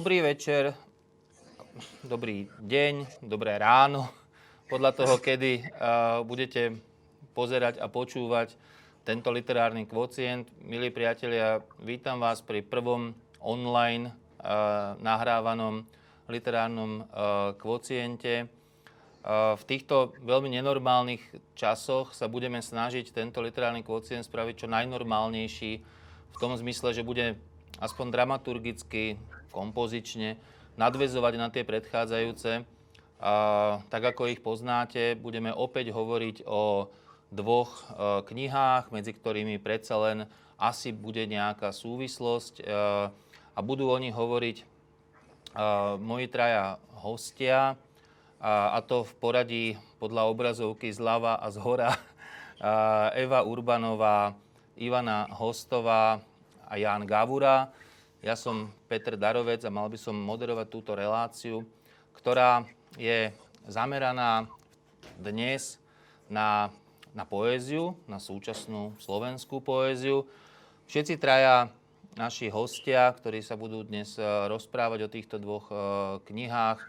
Dobrý večer, dobrý deň, dobré ráno, podľa toho, kedy uh, budete pozerať a počúvať tento literárny kvocient. Milí priatelia, vítam vás pri prvom online uh, nahrávanom literárnom uh, kvociente. V týchto veľmi nenormálnych časoch sa budeme snažiť tento literárny kvocient spraviť čo najnormálnejší v tom zmysle, že bude aspoň dramaturgicky, kompozične nadvezovať na tie predchádzajúce. A, tak ako ich poznáte, budeme opäť hovoriť o dvoch e, knihách, medzi ktorými predsa len asi bude nejaká súvislosť e, a budú o nich hovoriť e, moji traja hostia, a, a to v poradí podľa obrazovky zľava a zhora. Eva Urbanová, Ivana Hostová a Ján Gavura. Ja som Petr Darovec a mal by som moderovať túto reláciu, ktorá je zameraná dnes na, na poéziu, na súčasnú slovenskú poéziu. Všetci traja naši hostia, ktorí sa budú dnes e, rozprávať o týchto dvoch e, knihách, e,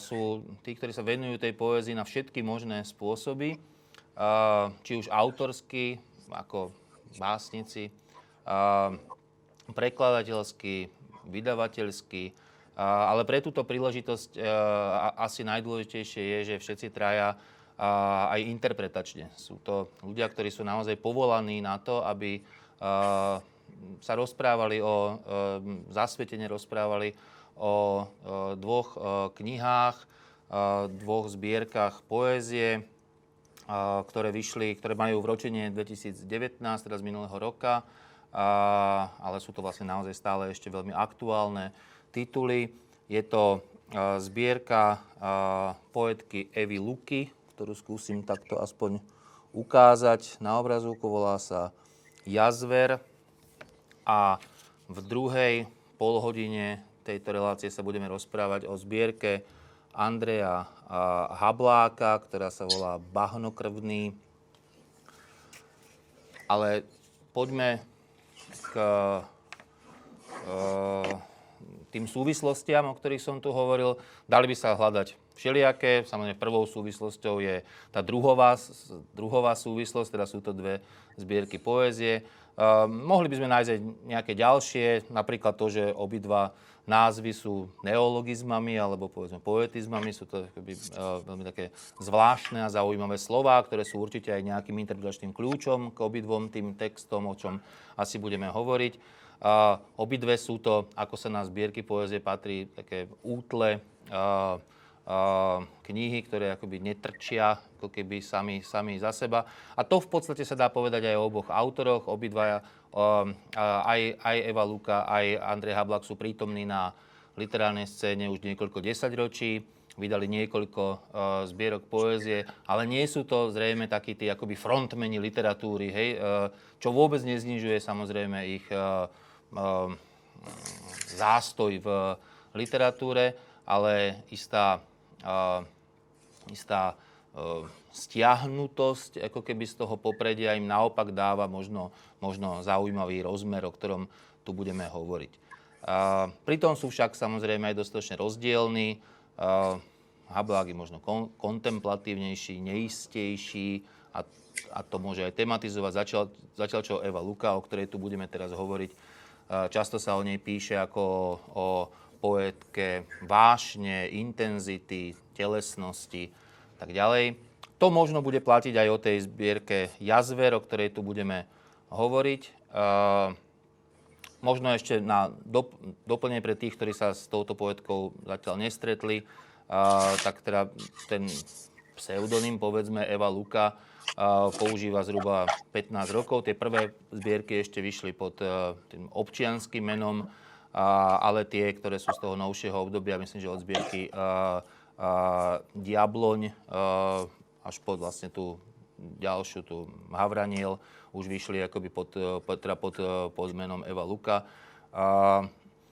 sú tí, ktorí sa venujú tej poézii na všetky možné spôsoby, či už autorsky, ako básnici, prekladateľský, vydavateľský, ale pre túto príležitosť asi najdôležitejšie je, že všetci traja aj interpretačne. Sú to ľudia, ktorí sú naozaj povolaní na to, aby sa rozprávali o, zasvetene rozprávali o dvoch knihách, dvoch zbierkach poézie, ktoré vyšli, ktoré majú vročenie 2019, teda z minulého roka ale sú to vlastne naozaj stále ešte veľmi aktuálne tituly. Je to zbierka poetky Evy Luky, ktorú skúsim takto aspoň ukázať. Na obrazovku volá sa Jazver a v druhej polhodine tejto relácie sa budeme rozprávať o zbierke Andreja Habláka, ktorá sa volá Bahnokrvný. Ale poďme k eh, tým súvislostiam, o ktorých som tu hovoril. Dali by sa hľadať všelijaké. Samozrejme, prvou súvislosťou je tá druhová, druhová súvislosť, teda sú to dve zbierky poézie. Uh, mohli by sme nájsť nejaké ďalšie, napríklad to, že obidva názvy sú neologizmami alebo povedzme poetizmami. Sú to akoby, uh, veľmi také zvláštne a zaujímavé slova, ktoré sú určite aj nejakým interpretačným kľúčom k obidvom tým textom, o čom asi budeme hovoriť. Uh, obidve sú to, ako sa na zbierky poezie patrí, také útle uh, knihy, ktoré akoby netrčia ako keby sami, sami za seba. A to v podstate sa dá povedať aj o oboch autoroch. Obidvaja aj, aj Eva Luka, aj Andrej Hablak sú prítomní na literárnej scéne už niekoľko desaťročí, vydali niekoľko uh, zbierok poézie, ale nie sú to zrejme takí tí akoby frontmeni literatúry, hej, uh, čo vôbec neznižuje samozrejme ich uh, zástoj v literatúre, ale istá, istá stiahnutosť ako keby z toho popredia im naopak dáva možno, možno zaujímavý rozmer, o ktorom tu budeme hovoriť. A, pritom sú však samozrejme aj dostatočne rozdielní. Hablák je možno kon, kontemplatívnejší, neistejší a, a to môže aj tematizovať. Začal, začal čo Eva Luka, o ktorej tu budeme teraz hovoriť. A, často sa o nej píše ako o poetke vášne, intenzity, telesnosti tak ďalej. To možno bude platiť aj o tej zbierke Jazver, o ktorej tu budeme hovoriť. Uh, možno ešte na dop- doplnenie pre tých, ktorí sa s touto poetkou zatiaľ nestretli, uh, tak teda ten pseudonym, povedzme, Eva Luka, uh, používa zhruba 15 rokov. Tie prvé zbierky ešte vyšli pod tým občianským menom, ale tie, ktoré sú z toho novšieho obdobia, myslím, že od zbierky Diabloň, až pod vlastne tú ďalšiu, tú Havraniel, už vyšli akoby pod, teda pod, pod menom Eva Luka. A,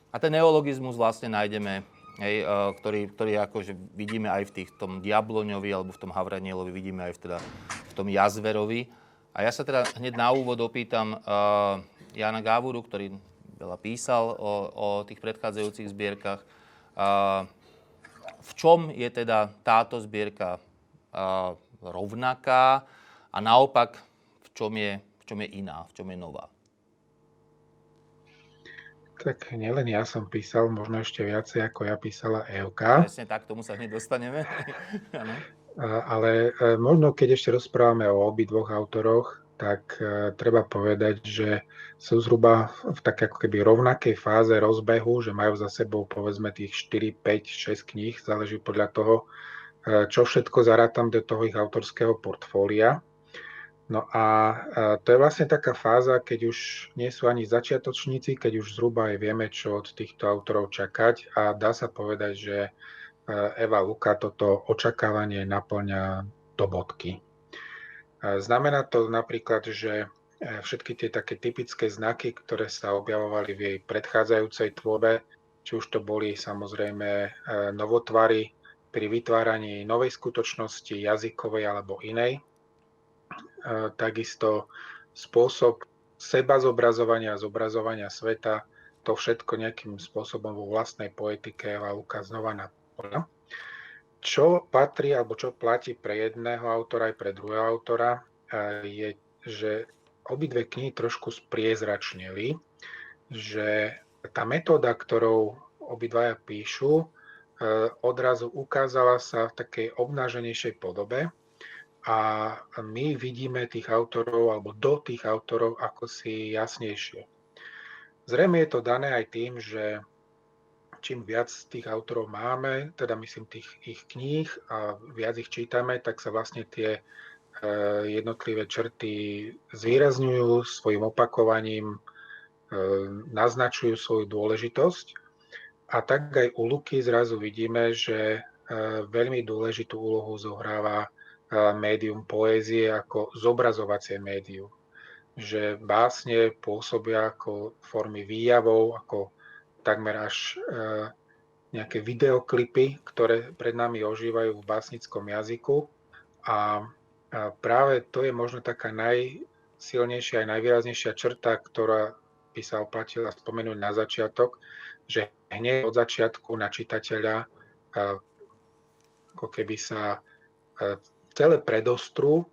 a ten neologizmus vlastne nájdeme, hej, ktorý, ktorý akože vidíme aj v tých, tom Diabloňovi alebo v tom Havranielovi, vidíme aj v, teda, v tom Jazverovi. A ja sa teda hneď na úvod opýtam uh, Jana Gávuru, ktorý veľa písal o, o tých predchádzajúcich zbierkach. A v čom je teda táto zbierka a, rovnaká a naopak v čom, je, v čom je iná, v čom je nová? Tak nielen ja som písal, možno ešte viacej ako ja písala Evka. Presne tak, tomu sa hneď dostaneme. Ale e, možno keď ešte rozprávame o obidvoch autoroch, tak e, treba povedať, že sú zhruba v tak ako keby rovnakej fáze rozbehu, že majú za sebou povedzme tých 4, 5, 6 kníh, záleží podľa toho, čo všetko zarátam do toho ich autorského portfólia. No a to je vlastne taká fáza, keď už nie sú ani začiatočníci, keď už zhruba aj vieme, čo od týchto autorov čakať a dá sa povedať, že Eva Luka toto očakávanie naplňa do bodky. Znamená to napríklad, že všetky tie také typické znaky, ktoré sa objavovali v jej predchádzajúcej tvorbe, či už to boli samozrejme novotvary pri vytváraní novej skutočnosti, jazykovej alebo inej, takisto spôsob seba zobrazovania a zobrazovania sveta, to všetko nejakým spôsobom vo vlastnej poetike Luka znova naplňa. Čo patrí alebo čo platí pre jedného autora aj pre druhého autora, je, že obidve knihy trošku spriezračnili, že tá metóda, ktorou obidvaja píšu, odrazu ukázala sa v takej obnáženejšej podobe, a my vidíme tých autorov alebo do tých autorov ako si jasnejšie. Zrejme je to dané aj tým, že čím viac tých autorov máme, teda myslím tých ich kníh a viac ich čítame, tak sa vlastne tie e, jednotlivé črty zvýrazňujú svojim opakovaním, e, naznačujú svoju dôležitosť. A tak aj u Luky zrazu vidíme, že e, veľmi dôležitú úlohu zohráva médium poézie ako zobrazovacie médium. Že básne pôsobia ako formy výjavov, ako takmer až e, nejaké videoklipy, ktoré pred nami ožívajú v básnickom jazyku. A práve to je možno taká najsilnejšia a najvýraznejšia črta, ktorá by sa oplatila spomenúť na začiatok, že hneď od začiatku na čitateľa ako keby sa e, celé predostru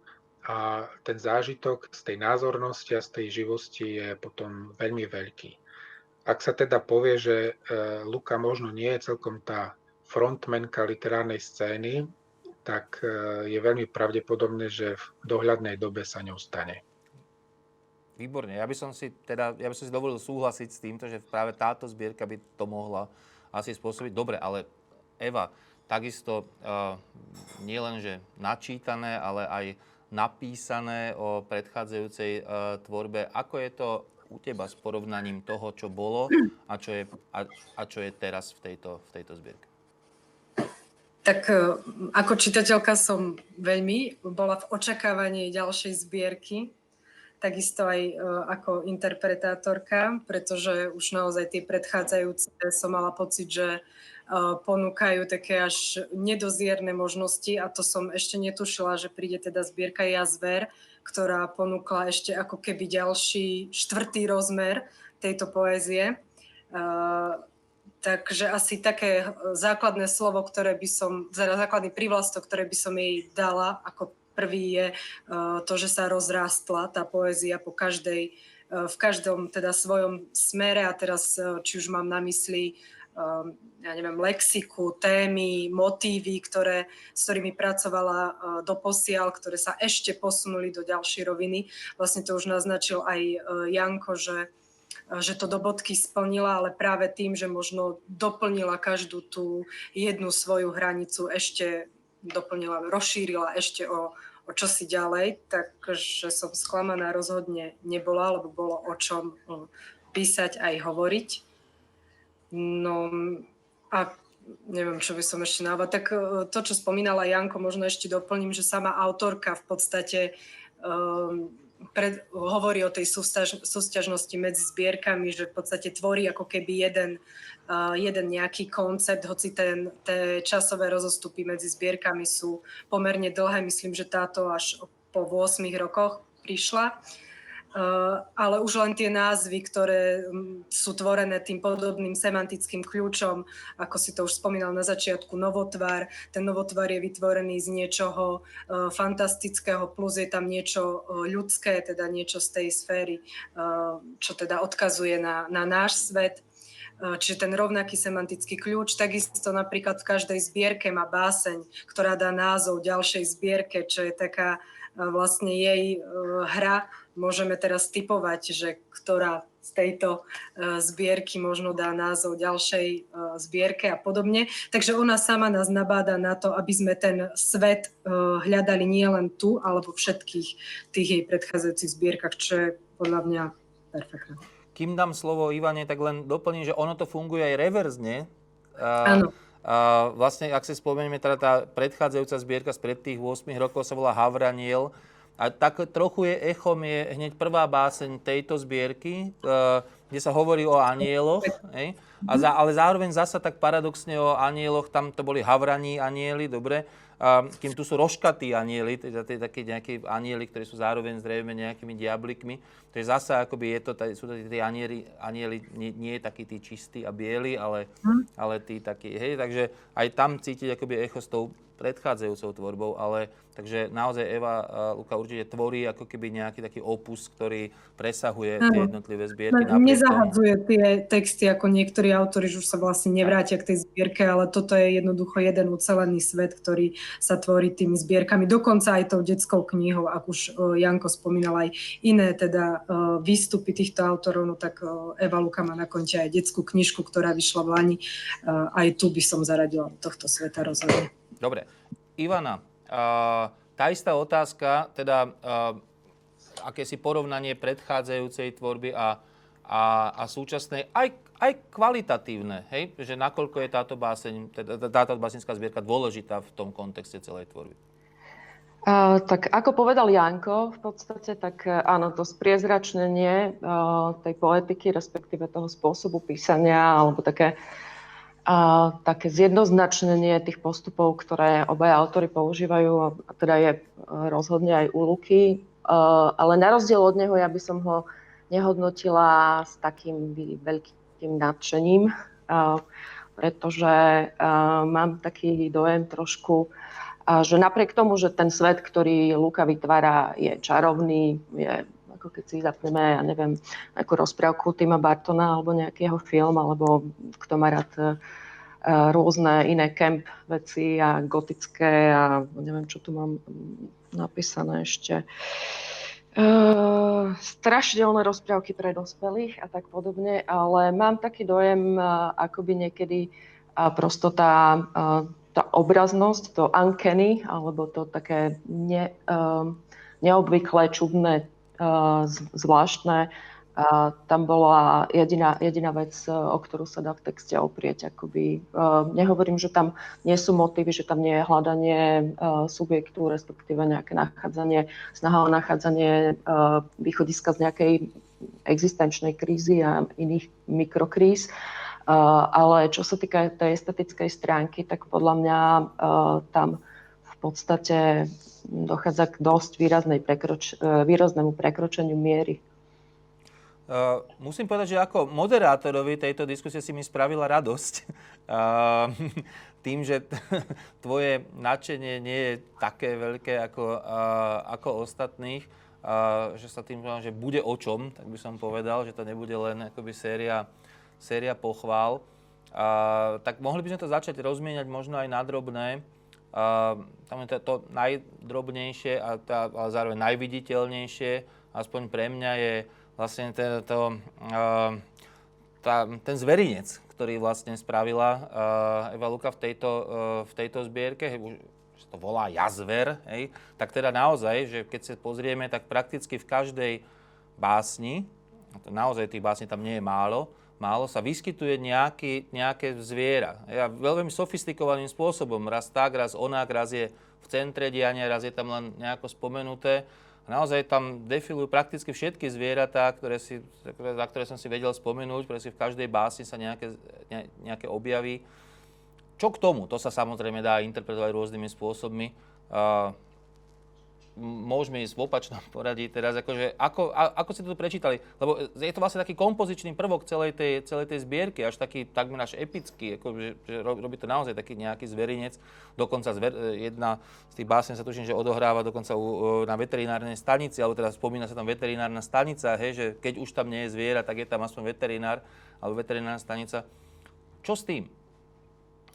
a ten zážitok z tej názornosti a z tej živosti je potom veľmi veľký. Ak sa teda povie, že e, Luka možno nie je celkom tá frontmenka literárnej scény, tak je veľmi pravdepodobné, že v dohľadnej dobe sa ňou stane. Výborne. Ja by som si teda, ja by som si dovolil súhlasiť s týmto, že práve táto zbierka by to mohla asi spôsobiť. Dobre, ale Eva, takisto uh, nielen, že načítané, ale aj napísané o predchádzajúcej uh, tvorbe. Ako je to u teba s porovnaním toho, čo bolo a čo je, a, a čo je teraz v tejto, v tejto zbierke? Tak uh, ako čitateľka som veľmi bola v očakávaní ďalšej zbierky, takisto aj uh, ako interpretátorka, pretože už naozaj tie predchádzajúce som mala pocit, že ponúkajú také až nedozierne možnosti a to som ešte netušila, že príde teda zbierka Jazver, ktorá ponúkla ešte ako keby ďalší štvrtý rozmer tejto poézie. Takže asi také základné slovo, ktoré by som, teda základný prívlastok, ktoré by som jej dala ako prvý je to, že sa rozrástla tá poézia po každej, v každom teda svojom smere a teraz či už mám na mysli ja neviem, lexiku, témy, motívy, ktoré, s ktorými pracovala do posiaľ, ktoré sa ešte posunuli do ďalšej roviny. Vlastne to už naznačil aj Janko, že že to do bodky splnila, ale práve tým, že možno doplnila každú tú jednu svoju hranicu, ešte doplnila, rozšírila ešte o, o čosi ďalej, takže som sklamaná rozhodne nebola, lebo bolo o čom písať aj hovoriť. No a neviem, čo by som ešte návod. Tak e, to, čo spomínala Janko, možno ešte doplním, že sama autorka v podstate um, pred, hovorí o tej sústaž, súťažnosti medzi zbierkami, že v podstate tvorí ako keby jeden, uh, jeden nejaký koncept, hoci ten, tie časové rozostupy medzi zbierkami sú pomerne dlhé. Myslím, že táto až po 8 rokoch prišla. Ale už len tie názvy, ktoré mm, sú tvorené tým podobným semantickým kľúčom, ako si to už spomínal na začiatku, novotvar. Ten novotvar je vytvorený z niečoho e, fantastického, plus je tam niečo e, ľudské, teda niečo z tej sféry, čo teda odkazuje na, na náš svet. Čiže ten rovnaký semantický kľúč, takisto napríklad v každej zbierke má báseň, ktorá dá názov ďalšej zbierke, čo je taká vlastne jej hra môžeme teraz typovať, že ktorá z tejto e, zbierky možno dá názov ďalšej e, zbierke a podobne. Takže ona sama nás nabáda na to, aby sme ten svet e, hľadali nielen tu, ale vo všetkých tých jej predchádzajúcich zbierkach, čo je podľa mňa perfektné. Kým dám slovo Ivane, tak len doplním, že ono to funguje aj reverzne. Áno. A vlastne, ak si spomenieme, teda tá predchádzajúca zbierka spred tých 8 rokov sa volá Havraniel, a tak trochu je echom je hneď prvá báseň tejto zbierky, eh, kde sa hovorí o anieloch, hej? A za, ale zároveň zasa tak paradoxne o anieloch, tam to boli havraní anieli, dobre, kým tu sú roškatí anieli, teda tie také nejaké anieli, ktorí sú zároveň zrejme nejakými diablikmi, to je zasa akoby je to, sú to tí anieli, anieli nie, nie takí tí čistí a bieli, ale, hm. ale tí takí, hej, takže aj tam cítiť akoby echo s tou predchádzajúcou tvorbou, ale takže naozaj Eva Luka určite tvorí ako keby nejaký taký opus, ktorý presahuje tie jednotlivé zbierky. No, nezahadzuje tie texty ako niektorí autori, už sa vlastne nevrátia k tej zbierke, ale toto je jednoducho jeden ucelený svet, ktorý sa tvorí tými zbierkami. Dokonca aj tou detskou knihou, ak už Janko spomínal aj iné teda výstupy týchto autorov, no tak Eva Luka má na konte aj detskú knižku, ktorá vyšla v Lani. Aj tu by som zaradila tohto sveta rozhodne. Dobre. Ivana, tá istá otázka, teda akési porovnanie predchádzajúcej tvorby a, a, a súčasnej, aj, aj kvalitatívne, hej? že nakoľko je táto, báseň, teda, táto básenská zbierka dôležitá v tom kontexte celej tvorby? Uh, tak ako povedal Janko, v podstate, tak uh, áno, to spriezračnenie uh, tej poetiky, respektíve toho spôsobu písania, alebo také a také zjednoznačnenie tých postupov, ktoré obaja autory používajú, a teda je e, rozhodne aj u Luky. E, ale na rozdiel od neho ja by som ho nehodnotila s takým veľkým nadšením, e, pretože mám taký dojem trošku, že napriek tomu, že ten svet, ktorý Luka vytvára, je čarovný, je ako keď si zapneme, ja neviem, nejakú rozprávku Tima Bartona alebo nejaký jeho film, alebo kto má rád e, rôzne iné camp veci a gotické a neviem, čo tu mám napísané ešte. Uh, strašidelné rozprávky pre dospelých a tak podobne, ale mám taký dojem, uh, akoby niekedy uh, prosto tá, uh, tá obraznosť, to uncanny, alebo to také ne, uh, neobvyklé, čudné zvláštne. A tam bola jediná, jediná vec, e, o ktorú sa dá v texte oprieť. Akoby, uh, nehovorím, že tam nie sú motívy, že tam nie je hľadanie uh, subjektu, respektíve nejaké nachádzanie, snaha o nachádzanie východiska z nejakej existenčnej krízy a iných mikrokríz. Ale čo sa týka tej estetickej stránky, tak podľa mňa tam v podstate dochádza k dosť výraznej prekroč, e, výraznému prekročeniu miery. Uh, musím povedať, že ako moderátorovi tejto diskusie si mi spravila radosť. Uh, tým, že t- tvoje nadšenie nie je také veľké ako, uh, ako ostatných, uh, že sa tým že bude o čom, tak by som povedal, že to nebude len akoby séria, séria pochvál. Uh, tak mohli by sme to začať rozmieniať možno aj na drobné. Uh, tam je to, to najdrobnejšie a tá, ale zároveň najviditeľnejšie, aspoň pre mňa je vlastne to, to, uh, tá, ten zverinec, ktorý vlastne spravila uh, Eva Luka v tejto, uh, v tejto zbierke, už to volá jazver, hej, tak teda naozaj, že keď sa pozrieme, tak prakticky v každej básni, naozaj tých básni tam nie je málo, málo, sa vyskytuje nejaký, nejaké zviera. Ja, veľmi sofistikovaným spôsobom. Raz tak, raz onak, raz je v centre diania, raz je tam len nejako spomenuté. A naozaj tam defilujú prakticky všetky zvieratá, ktoré si, za ktoré som si vedel spomenúť, pretože v každej básni sa nejaké, ne, nejaké objaví. Čo k tomu? To sa samozrejme dá interpretovať rôznymi spôsobmi. Uh, môžeme ísť v opačnom poradí teraz, akože ako, a, ako ste to prečítali? Lebo je to vlastne taký kompozičný prvok celej tej, celej tej zbierky, až taký takmer až epický, ako, že, že robí to naozaj taký nejaký zverinec. Dokonca zver, jedna z tých básne sa tuším, že odohráva dokonca u, na veterinárnej stanici, alebo teda spomína sa tam veterinárna stanica, hej, že keď už tam nie je zviera, tak je tam aspoň veterinár alebo veterinárna stanica. Čo s tým?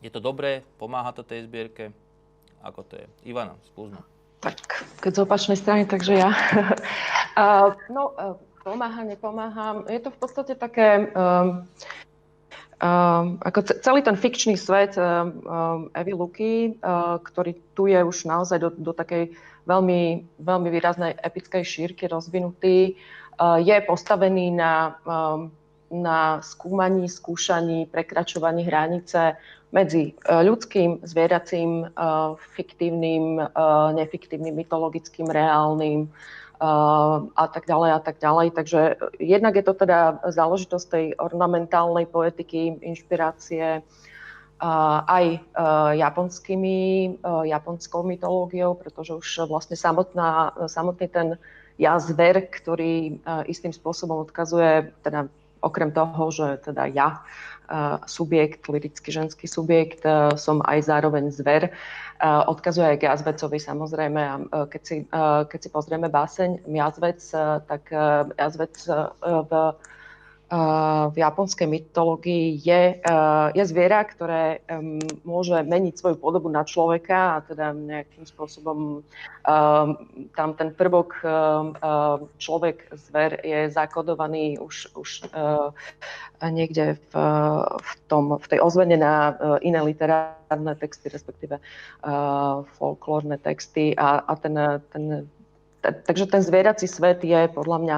Je to dobré? Pomáha to tej zbierke? Ako to je? Ivana, skúsme. Tak, keď z opačnej strany, takže ja. uh, no, uh, pomáha, nepomáha. Je to v podstate také... Um, um, ako celý ten fikčný svet um, Evy Luky, uh, ktorý tu je už naozaj do, do takej veľmi, veľmi výraznej epickej šírky rozvinutý, uh, je postavený na, um, na skúmaní, skúšaní, prekračovaní hranice medzi e, ľudským, zvieracím, e, fiktívnym, e, nefiktívnym, mytologickým, reálnym a tak ďalej a tak ďalej. Takže jednak je to teda záležitosť tej ornamentálnej poetiky, inšpirácie aj japonskými, japonskou mytológiou, pretože už vlastne samotná, samotný ten ja zver, ktorý istým spôsobom odkazuje, teda okrem toho, že teda ja subjekt, lirický ženský subjekt, som aj zároveň zver. Odkazuje aj k jazvecovi samozrejme. Keď, si, keď si pozrieme báseň Jazvec, tak jazvec v v japonskej mytológii je, je zviera, ktoré môže meniť svoju podobu na človeka a teda nejakým spôsobom tam ten prvok človek, zver je zakodovaný už, už niekde v, v, tom, v tej ozvene na iné literárne texty, respektíve folklórne texty. A, a ten, ten takže ten zvierací svet je podľa mňa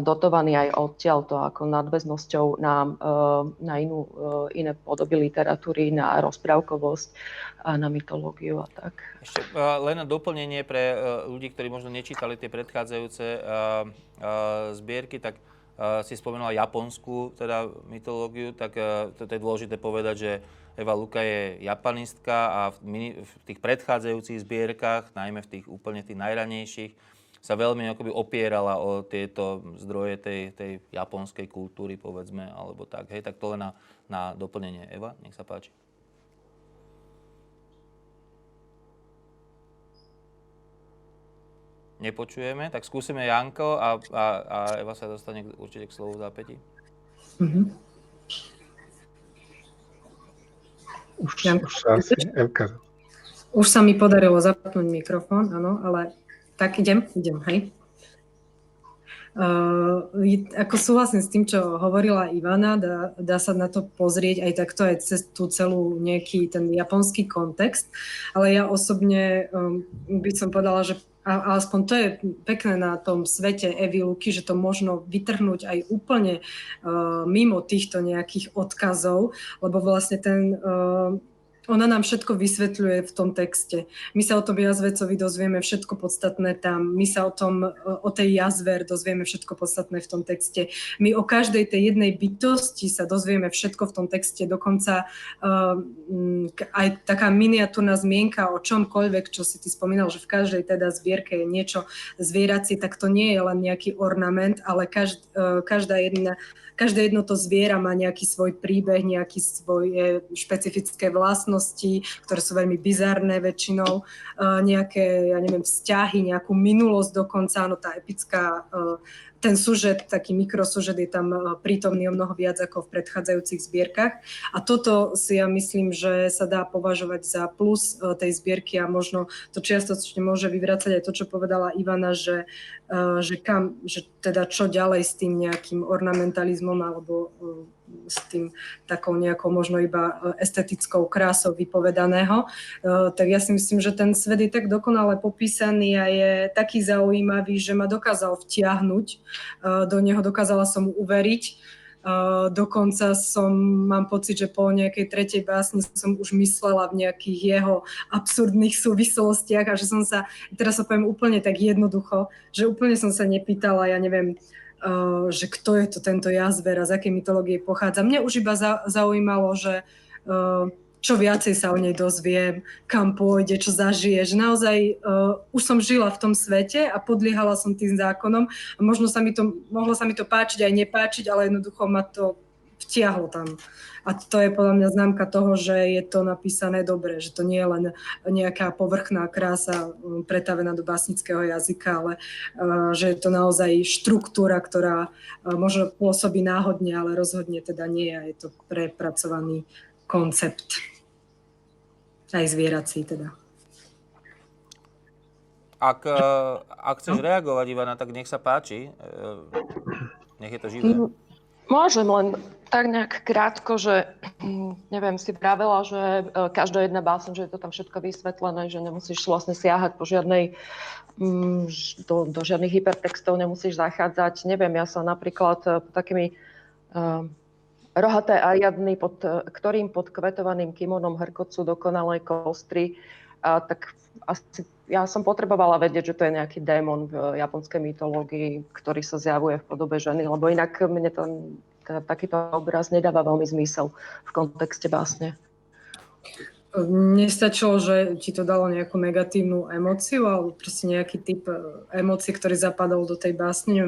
dotovaný aj odtiaľ to ako nadväznosťou na, e, na inú, e, iné podoby literatúry, na rozprávkovosť, na mytológiu a tak. Ešte len na doplnenie pre e, ľudí, ktorí možno nečítali tie predchádzajúce zbierky, tak si spomenula japonskú teda mytológiu, tak to je dôležité povedať, že Eva Luka je japanistka a v tých predchádzajúcich zbierkach, najmä v tých úplne tých najranejších, sa veľmi akoby opierala o tieto zdroje tej, tej japonskej kultúry, povedzme, alebo tak. Hej, tak to len na, na doplnenie. Eva, nech sa páči. Nepočujeme, tak skúsime Janko a, a, a Eva sa dostane určite k slovu v zápäti. Mm-hmm. Už, už, sa už sa mi podarilo zapnúť mikrofón, áno, ale tak idem, idem, hej. Uh, ako súhlasím s tým, čo hovorila Ivana, dá, dá sa na to pozrieť aj takto, aj cez tú celú nejaký ten japonský kontext, ale ja osobne um, by som povedala, že a, aspoň to je pekné na tom svete Evy Luky, že to možno vytrhnúť aj úplne uh, mimo týchto nejakých odkazov, lebo vlastne ten uh, ona nám všetko vysvetľuje v tom texte. My sa o tom jazvecovi dozvieme všetko podstatné tam. My sa o, tom, o tej jazver dozvieme všetko podstatné v tom texte. My o každej tej jednej bytosti sa dozvieme všetko v tom texte. Dokonca uh, aj taká miniatúrna zmienka o čomkoľvek, čo si ty spomínal, že v každej teda zbierke je niečo zvieracie, tak to nie je len nejaký ornament, ale každ, uh, každá jedna každé jedno to zviera má nejaký svoj príbeh, nejaké svoje špecifické vlastnosti, ktoré sú veľmi bizarné väčšinou, nejaké, ja neviem, vzťahy, nejakú minulosť dokonca, no tá epická ten sužet, taký mikrosužet je tam prítomný o mnoho viac ako v predchádzajúcich zbierkach. A toto si ja myslím, že sa dá považovať za plus tej zbierky a možno to čiastočne môže vyvracať aj to, čo povedala Ivana, že že, kam, že teda čo ďalej s tým nejakým ornamentalizmom alebo s tým takou nejakou možno iba estetickou krásou vypovedaného. Tak ja si myslím, že ten svet je tak dokonale popísaný a je taký zaujímavý, že ma dokázal vtiahnuť, do neho dokázala som uveriť Uh, dokonca som, mám pocit, že po nejakej tretej básni som už myslela v nejakých jeho absurdných súvislostiach a že som sa, teraz sa poviem úplne tak jednoducho, že úplne som sa nepýtala, ja neviem, že kto je to tento jazver a z akej mytológie pochádza. Mne už iba za, zaujímalo, že uh, čo viacej sa o nej dozviem, kam pôjde, čo zažije. Že naozaj uh, už som žila v tom svete a podliehala som tým zákonom a možno sa mi to, mohlo sa mi to páčiť aj nepáčiť, ale jednoducho ma to vtiahlo tam. A to je podľa mňa známka toho, že je to napísané dobre, že to nie je len nejaká povrchná krása pretavená do básnického jazyka, ale uh, že je to naozaj štruktúra, ktorá uh, možno pôsobí náhodne, ale rozhodne teda nie a je to prepracovaný koncept. Aj zvierací teda. Ak, uh, ak chceš reagovať, Ivana, tak nech sa páči. Nech je to živé. Môžem len tak nejak krátko, že hm, neviem, si pravila, že e, každá jedna básen, že je to tam všetko vysvetlené, že nemusíš vlastne siahať po žiadnej, hm, do, do žiadnych hypertextov nemusíš zachádzať. Neviem, ja som napríklad e, takými uh, rohaté ariadny, pod ktorým pod kvetovaným kimonom hrkocú dokonalej kostry, uh, tak asi ja som potrebovala vedieť, že to je nejaký démon v japonskej mytológii, ktorý sa zjavuje v podobe ženy, lebo inak mne to takýto obraz nedáva veľmi zmysel v kontexte básne. Nestačilo, že ti to dalo nejakú negatívnu emóciu, alebo proste nejaký typ e, emócií, ktorý zapadol do tej básne,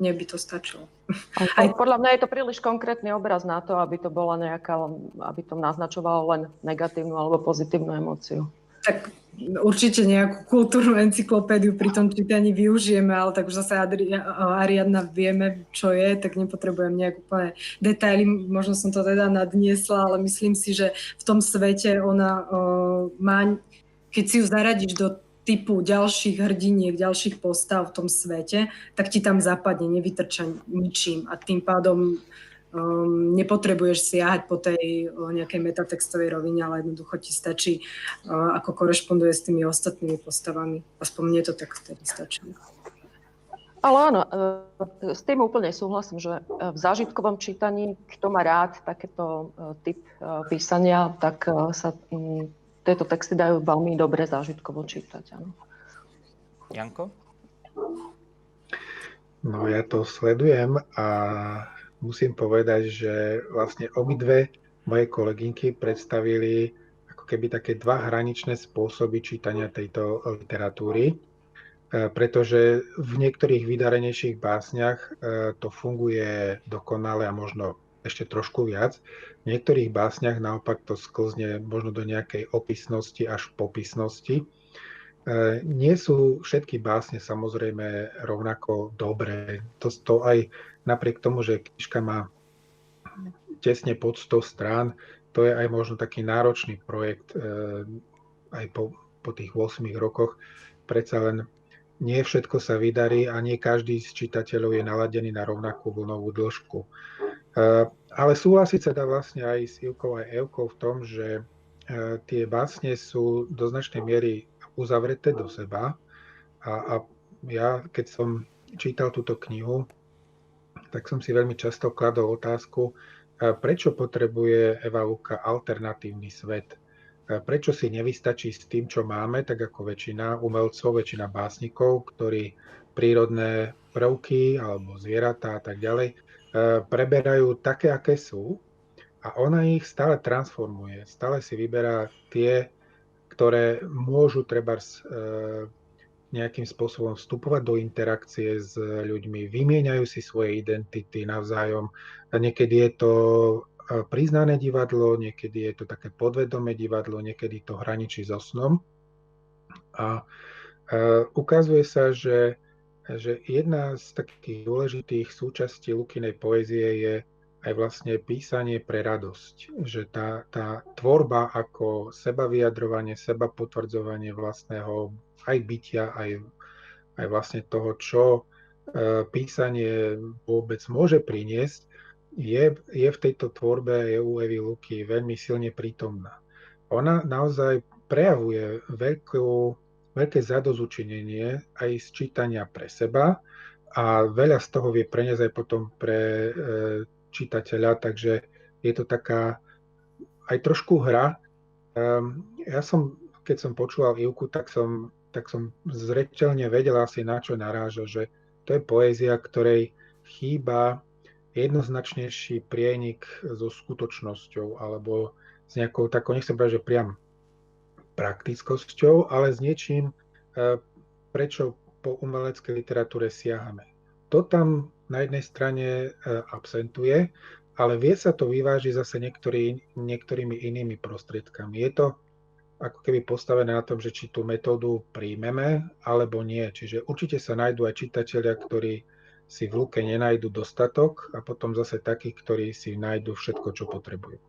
mne by to stačilo. Aj podľa mňa je to príliš konkrétny obraz na to, aby to bola nejaká, aby to naznačovalo len negatívnu alebo pozitívnu emóciu. Tak určite nejakú kultúrnu encyklopédiu pri tom čítaní využijeme, ale tak už zase Adri- Ariadna vieme, čo je, tak nepotrebujem nejak úplne detaily. Možno som to teda nadniesla, ale myslím si, že v tom svete ona o, má, keď si ju zaradíš do typu ďalších hrdiniek, ďalších postav v tom svete, tak ti tam zapadne, nevytrča ničím a tým pádom um, nepotrebuješ siahať po tej uh, nejakej metatextovej rovine, ale jednoducho ti stačí, uh, ako korešponduje s tými ostatnými postavami. Aspoň mne to tak vtedy stačí. Ale áno, uh, s tým úplne súhlasím, že uh, v zážitkovom čítaní, kto má rád takéto typ písania, tak sa um, tieto texty dajú veľmi dobre zážitkovo čítať. Áno. Janko? No ja to sledujem a musím povedať, že vlastne obidve moje kolegynky predstavili ako keby také dva hraničné spôsoby čítania tejto literatúry, e, pretože v niektorých vydarenejších básniach e, to funguje dokonale a možno ešte trošku viac. V niektorých básniach naopak to sklzne možno do nejakej opisnosti až popisnosti. E, nie sú všetky básne samozrejme rovnako dobré. To, to aj napriek tomu, že knižka má tesne pod 100 strán, to je aj možno taký náročný projekt e, aj po, po tých 8 rokoch. Predsa len nie všetko sa vydarí a nie každý z čitateľov je naladený na rovnakú vlnovú dĺžku. E, ale súhlasiť sa dá vlastne aj s Ivkou a Evkou v tom, že e, tie básne sú do značnej miery uzavreté do seba a, a ja, keď som čítal túto knihu, tak som si veľmi často kladol otázku, prečo potrebuje Eva Luka alternatívny svet. Prečo si nevystačí s tým, čo máme, tak ako väčšina umelcov, väčšina básnikov, ktorí prírodné prvky alebo zvieratá a tak ďalej preberajú také, aké sú a ona ich stále transformuje. Stále si vyberá tie, ktoré môžu treba nejakým spôsobom vstupovať do interakcie s ľuďmi, vymieňajú si svoje identity navzájom. Niekedy je to priznané divadlo, niekedy je to také podvedomé divadlo, niekedy to hraničí so snom. A ukazuje sa, že, že jedna z takých dôležitých súčastí Lukinej poézie je aj vlastne písanie pre radosť. Že tá, tá tvorba ako seba vyjadrovanie, seba potvrdzovanie vlastného aj bytia, aj, aj vlastne toho, čo e, písanie vôbec môže priniesť, je, je v tejto tvorbe je u Evy Luky veľmi silne prítomná. Ona naozaj prejavuje veľkú, veľké zadozučinenie aj z čítania pre seba a veľa z toho vie preniesť aj potom pre e, čitateľa, takže je to taká aj trošku hra. Um, ja som, keď som počúval Ivku, tak som tak som zreteľne vedel asi na čo naráža, že to je poézia, ktorej chýba jednoznačnejší prienik so skutočnosťou alebo s nejakou takou, nechcem povedať, že priam praktickosťou, ale s niečím, e, prečo po umeleckej literatúre siahame. To tam na jednej strane e, absentuje, ale vie sa to vyvážiť zase niektorý, niektorými inými prostriedkami. Je to ako keby postavené na tom, že či tú metódu príjmeme alebo nie. Čiže určite sa nájdú aj čitatelia, ktorí si v luke nenajdu dostatok a potom zase takých, ktorí si nájdu všetko, čo potrebujú.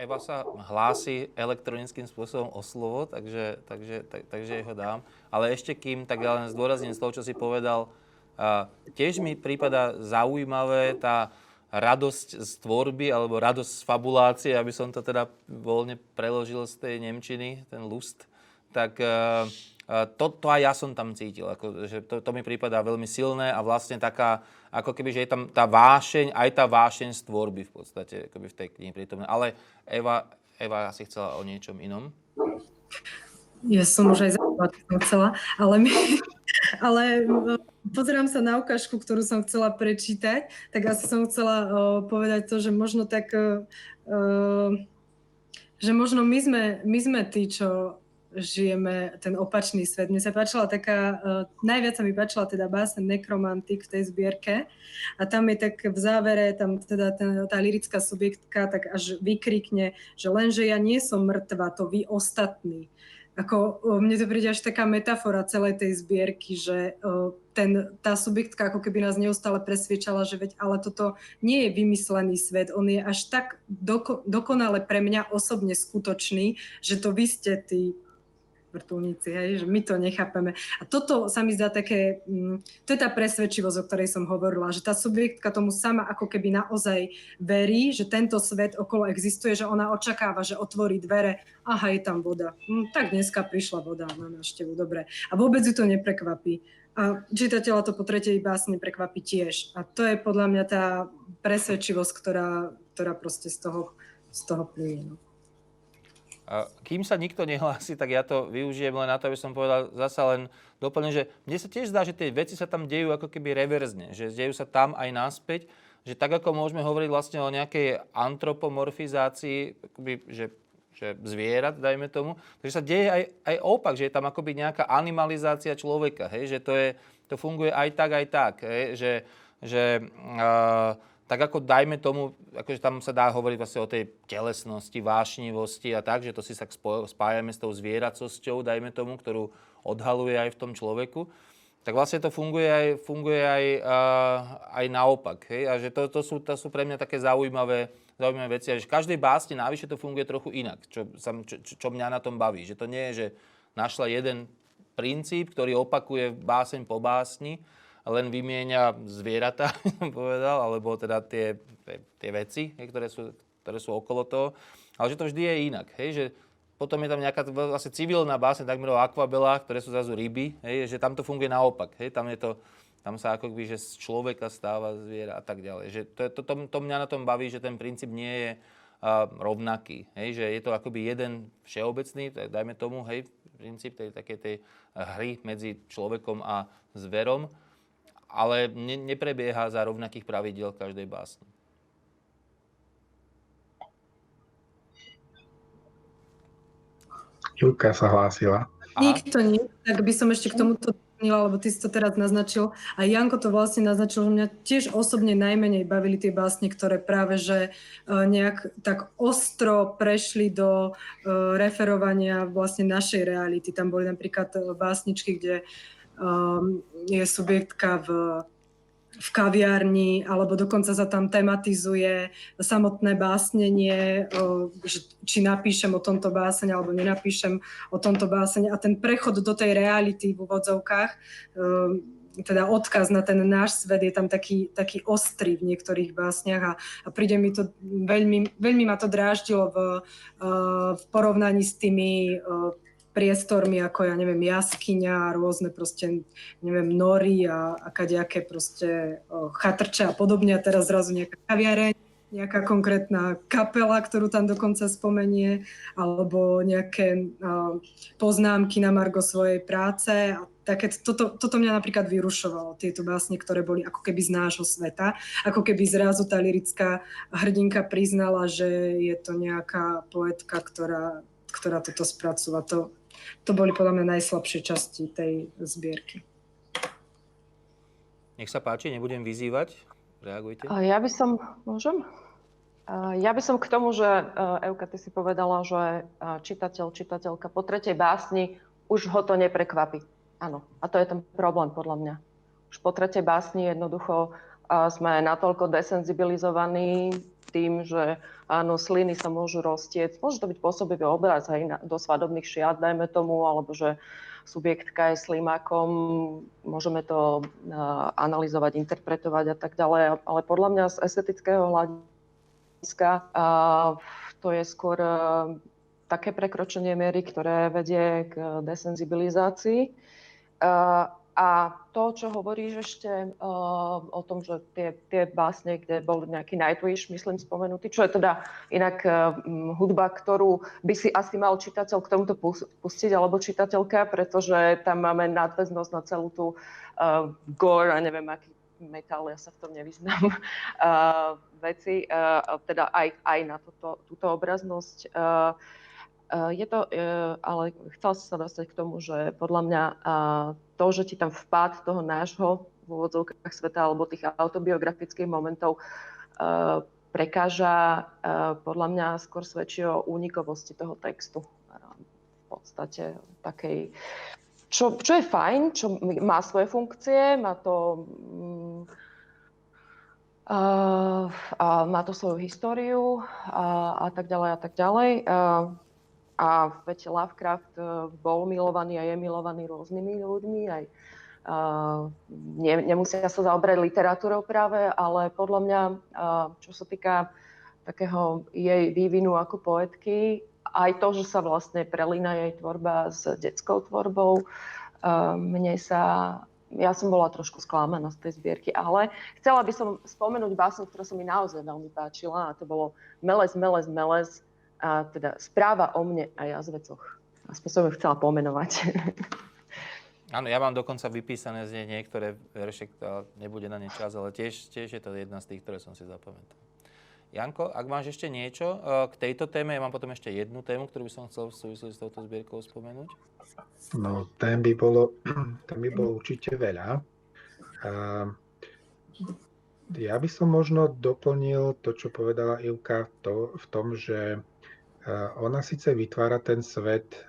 Eva sa hlási elektronickým spôsobom o slovo, takže, takže, tak, takže ho dám. Ale ešte kým, tak ja len zdôrazním z toho, čo si povedal, a tiež mi prípada zaujímavé tá radosť z tvorby alebo radosť z fabulácie, aby som to teda voľne preložil z tej Nemčiny, ten lust, tak uh, to, to aj ja som tam cítil. Ako, že to, to mi prípada veľmi silné a vlastne taká, ako keby, že je tam tá vášeň, aj tá vášeň z tvorby v podstate, akoby v tej knihe prítomná. Ale Eva, Eva asi chcela o niečom inom. Ja som už aj chcela, ale, my, ale pozerám sa na ukážku, ktorú som chcela prečítať, tak asi som chcela uh, povedať to, že možno tak, uh, že možno my sme, my sme tí, čo žijeme ten opačný svet. Mne sa páčila taká, uh, najviac sa mi páčila teda básen Nekromantik v tej zbierke a tam je tak v závere, tam teda ten, tá lirická subjektka tak až vykrikne, že lenže ja nie som mŕtva, to vy ostatní. Ako, uh, mne to príde až taká metafora celej tej zbierky, že uh, ten, tá subjektka ako keby nás neustále presviečala, že veď ale toto nie je vymyslený svet, on je až tak doko, dokonale pre mňa osobne skutočný, že to vy ste tí vrtulníci, hej, že my to nechápeme. A toto sa mi zdá také, mm, to je tá presvedčivosť, o ktorej som hovorila, že tá subjektka tomu sama ako keby naozaj verí, že tento svet okolo existuje, že ona očakáva, že otvorí dvere, aha, je tam voda. Hm, tak dneska prišla voda na návštevu, dobre. A vôbec ju to neprekvapí. A čitateľa to po tretej básne prekvapí tiež. A to je podľa mňa tá presvedčivosť, ktorá, ktorá proste z toho, z toho plýje. No. Kým sa nikto nehlási, tak ja to využijem len na to, aby som povedal zasa len doplne, že mne sa tiež zdá, že tie veci sa tam dejú ako keby reverzne, že dejú sa tam aj naspäť, že tak ako môžeme hovoriť vlastne o nejakej antropomorfizácii, akoby, že, že zvierat, dajme tomu, takže sa deje aj, aj opak, že je tam akoby nejaká animalizácia človeka, hej, že to, je, to funguje aj tak, aj tak, hej, že, že uh, tak ako dajme tomu, akože tam sa dá hovoriť vlastne o tej telesnosti, vášnivosti a tak, že to si sa spájame s tou zvieracosťou, dajme tomu, ktorú odhaluje aj v tom človeku, tak vlastne to funguje aj, funguje aj, aj naopak. Hej? A že to, to, sú, to sú pre mňa také zaujímavé, zaujímavé veci. A že v každej básni návyše to funguje trochu inak, čo, čo, čo mňa na tom baví. Že to nie je, že našla jeden princíp, ktorý opakuje báseň po básni, len vymieňa zvieratá, povedal, alebo teda tie, tie, veci, ktoré sú, ktoré sú okolo toho. Ale že to vždy je inak. Hej, že potom je tam nejaká vlastne civilná básne, takmer o akvabelách, ktoré sú zrazu ryby, hej, že tam to funguje naopak. Hej, tam, je to, tam sa ako by, že z človeka stáva zviera a tak ďalej. Že to, to, to, to mňa na tom baví, že ten princíp nie je uh, rovnaký. Hej, že je to akoby jeden všeobecný, tak dajme tomu, hej, princíp tej, také tej hry medzi človekom a zverom, ale ne, neprebieha za rovnakých pravidiel každej básni. Julka sa hlásila. Nikto nie, tak by som ešte k tomuto doplnila, lebo ty si to teraz naznačil. A Janko to vlastne naznačil, že mňa tiež osobne najmenej bavili tie básne, ktoré práve že e, nejak tak ostro prešli do uh, referovania vlastne našej reality. Tam boli napríklad e, básničky, kde uh, um, je subjektka v, v kaviarni, alebo dokonca sa tam tematizuje samotné básnenie, či napíšem o tomto básene, alebo nenapíšem o tomto básene. A ten prechod do tej reality v úvodzovkách, um, teda odkaz na ten náš svet je tam taký, taký ostrý v niektorých básniach a, a príde mi to veľmi, veľmi ma to dráždilo v, uh, v porovnaní s tými uh, priestormi ako, ja neviem, jaskyňa, rôzne proste, neviem, nory a, a kadejaké proste chatrče a podobne. A teraz zrazu nejaká kaviareň, nejaká konkrétna kapela, ktorú tam dokonca spomenie, alebo nejaké o, poznámky na margo svojej práce. A také, toto, toto mňa napríklad vyrušovalo, tieto básne, ktoré boli ako keby z nášho sveta, ako keby zrazu tá lirická hrdinka priznala, že je to nejaká poetka, ktorá, ktorá toto spracúva. To, to boli podľa mňa najslabšie časti tej zbierky. Nech sa páči, nebudem vyzývať. Reagujte. Ja by som, môžem? Ja by som k tomu, že Euka, ty si povedala, že čitateľ, čitateľka po tretej básni už ho to neprekvapí. Áno, a to je ten problém podľa mňa. Už po tretej básni jednoducho sme natoľko desenzibilizovaní tým, že áno, sliny sa môžu roztieť. Môže to byť pôsobivý obraz aj do svadobných šiat, dajme tomu, alebo že subjektka je slimákom, môžeme to analyzovať, interpretovať a tak ďalej, ale podľa mňa z estetického hľadiska to je skôr také prekročenie miery, ktoré vedie k desenzibilizácii a to, čo hovoríš ešte o tom, že tie, tie básne, kde bol nejaký Nightwish, myslím, spomenutý, čo je teda inak hudba, ktorú by si asi mal čitateľ k tomuto pustiť, alebo čitateľka, pretože tam máme nadväznosť na celú tú uh, gore a neviem, aký metal, ja sa v tom nevyznám, uh, veci, uh, teda aj, aj na toto, túto obraznosť. Uh, je to, ale chcela som sa dostať k tomu, že podľa mňa to, že ti tam vpád toho nášho v úvodzovkách sveta alebo tých autobiografických momentov prekáža, podľa mňa skôr svedčí o únikovosti toho textu. V podstate takej, čo, čo je fajn, čo má svoje funkcie, má to uh, a má to svoju históriu a, a tak ďalej a tak ďalej. Uh, a veď Lovecraft e, bol milovaný a je milovaný rôznymi ľuďmi, aj uh, ne, nemusia sa zaoberať literatúrou práve, ale podľa mňa, uh, čo sa týka takého jej vývinu ako poetky, aj to, že sa vlastne prelína jej tvorba s detskou tvorbou, uh, mne sa ja som bola trošku sklamaná z tej zbierky, ale chcela by som spomenúť básnu, ktorá sa mi naozaj veľmi páčila a to bolo Melez, Melez, Melez a teda správa o mne a jazvecoch. Aspoň som ju chcela pomenovať. Áno, ja mám dokonca vypísané z nej niektoré verše, nebude na ne čas, ale tiež, tiež je to jedna z tých, ktoré som si zapamätal. Janko, ak máš ešte niečo e, k tejto téme, ja mám potom ešte jednu tému, ktorú by som chcel v súvislosti s touto zbierkou spomenúť. No, tém by bolo, tém by bolo určite veľa. A ja by som možno doplnil to, čo povedala Ivka, to, v tom, že ona síce vytvára ten svet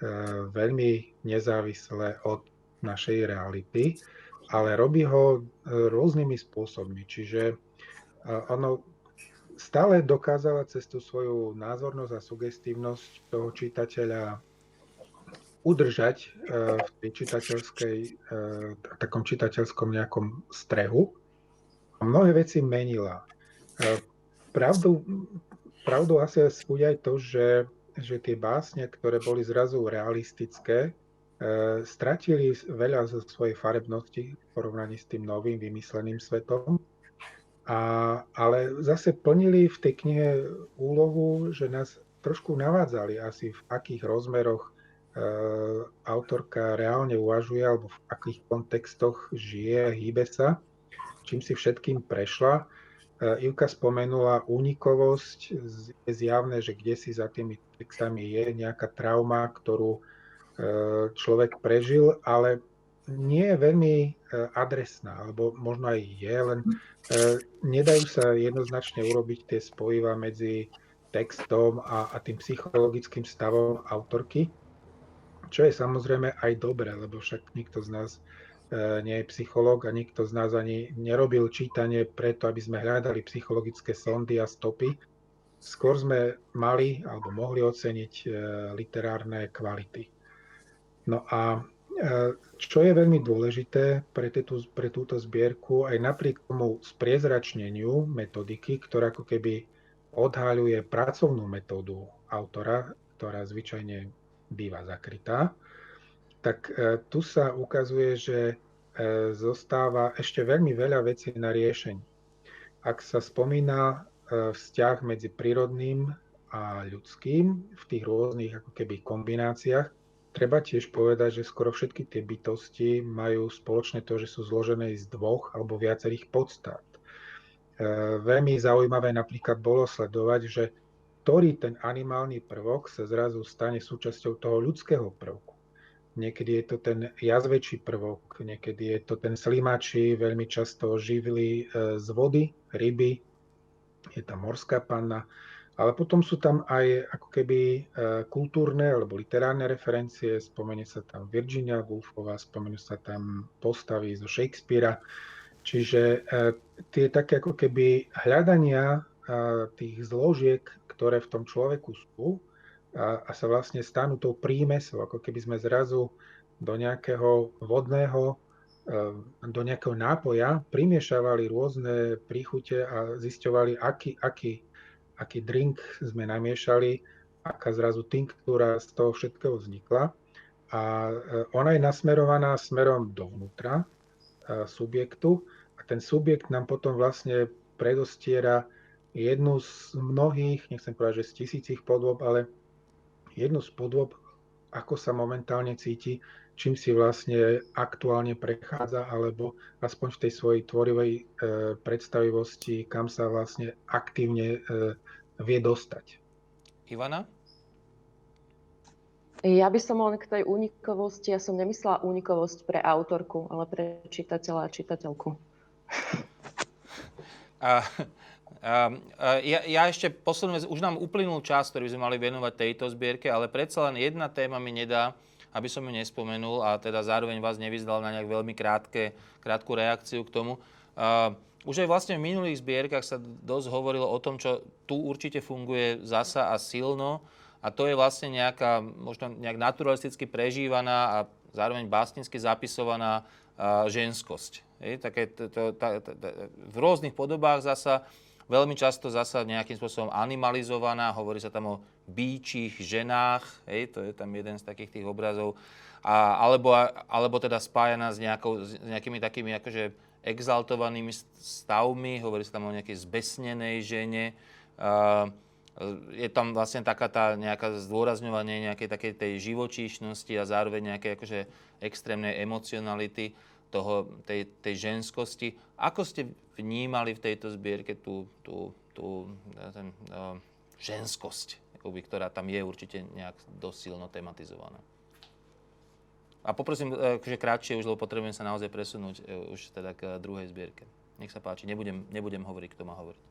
veľmi nezávisle od našej reality, ale robí ho rôznymi spôsobmi. Čiže ono stále dokázala cez tú svoju názornosť a sugestívnosť toho čitateľa udržať v čitateľskej, takom čitateľskom nejakom strehu. Mnohé veci menila. Pravdu, pravdou asi je aj to, že, že tie básne, ktoré boli zrazu realistické, e, stratili veľa zo svojej farebnosti v porovnaní s tým novým vymysleným svetom. A, ale zase plnili v tej knihe úlohu, že nás trošku navádzali asi v akých rozmeroch e, autorka reálne uvažuje alebo v akých kontextoch žije, hýbe sa, čím si všetkým prešla. E, Ivka spomenula únikovosť. Je zjavné, že kde si za tými textami je nejaká trauma, ktorú e, človek prežil, ale nie je veľmi e, adresná, alebo možno aj je, len nedajú sa jednoznačne urobiť tie spojiva medzi textom a, a tým psychologickým stavom autorky, čo je samozrejme aj dobré, lebo však nikto z nás nie je psychológ a nikto z nás ani nerobil čítanie preto, aby sme hľadali psychologické sondy a stopy. Skôr sme mali alebo mohli oceniť e, literárne kvality. No a e, čo je veľmi dôležité pre, túto, pre túto zbierku, aj napriek tomu spriezračneniu metodiky, ktorá ako keby odhaľuje pracovnú metódu autora, ktorá zvyčajne býva zakrytá, tak e, tu sa ukazuje, že e, zostáva ešte veľmi veľa vecí na riešenie. Ak sa spomína e, vzťah medzi prírodným a ľudským v tých rôznych ako keby kombináciách, treba tiež povedať, že skoro všetky tie bytosti majú spoločné to, že sú zložené z dvoch alebo viacerých podstát. Veľmi zaujímavé napríklad bolo sledovať, že ktorý ten animálny prvok sa zrazu stane súčasťou toho ľudského prvku. Niekedy je to ten jazvečí prvok, niekedy je to ten slimačí, veľmi často živili e, z vody, ryby, je tam morská panna, ale potom sú tam aj ako keby e, kultúrne alebo literárne referencie, spomenie sa tam Virginia Woolfová, spomenú sa tam postavy zo Shakespearea, čiže e, tie také ako keby hľadania tých zložiek, ktoré v tom človeku sú, a, a sa vlastne stanú tou prímesou, ako keby sme zrazu do nejakého vodného, eh, do nejakého nápoja primiešavali rôzne príchute a zisťovali, aký, aký, aký drink sme namiešali, aká zrazu tinktúra z toho všetkého vznikla. A eh, ona je nasmerovaná smerom dovnútra eh, subjektu a ten subjekt nám potom vlastne predostiera jednu z mnohých, nechcem povedať, že z tisícich podôb, ale jednu z podôb, ako sa momentálne cíti, čím si vlastne aktuálne prechádza, alebo aspoň v tej svojej tvorivej e, predstavivosti, kam sa vlastne aktívne e, vie dostať. Ivana? Ja by som len k tej únikovosti, ja som nemyslela únikovosť pre autorku, ale pre čitateľa a čitateľku. A ja, ja ešte poslednú vec, už nám uplynul čas, ktorý by sme mali venovať tejto zbierke, ale predsa len jedna téma mi nedá, aby som ju nespomenul a teda zároveň vás nevyzdal na nejak veľmi krátke, krátku reakciu k tomu. Uh, už aj vlastne v minulých zbierkach sa dosť hovorilo o tom, čo tu určite funguje zasa a silno a to je vlastne nejaká, možno nejak naturalisticky prežívaná a zároveň básnicky zapisovaná uh, ženskosť. Je, také, to, to, to, to, v rôznych podobách zasa veľmi často zasa nejakým spôsobom animalizovaná, hovorí sa tam o bíčich ženách, hej, to je tam jeden z takých tých obrazov, a, alebo, alebo teda spájaná s, nejakou, s nejakými takými akože exaltovanými stavmi, hovorí sa tam o nejakej zbesnenej žene, uh, je tam vlastne taká tá nejaká zdôrazňovanie nejakej takej tej živočíšnosti a zároveň nejakej akože extrémnej emocionality toho, tej, tej ženskosti. Ako ste vnímali v tejto zbierke tú, tú, tú ten, uh, ženskosť, akoby, ktorá tam je určite nejak dosť silno tematizovaná? A poprosím akože krátšie už, lebo potrebujem sa naozaj presunúť už teda k druhej zbierke. Nech sa páči, nebudem, nebudem hovoriť, kto má hovoriť.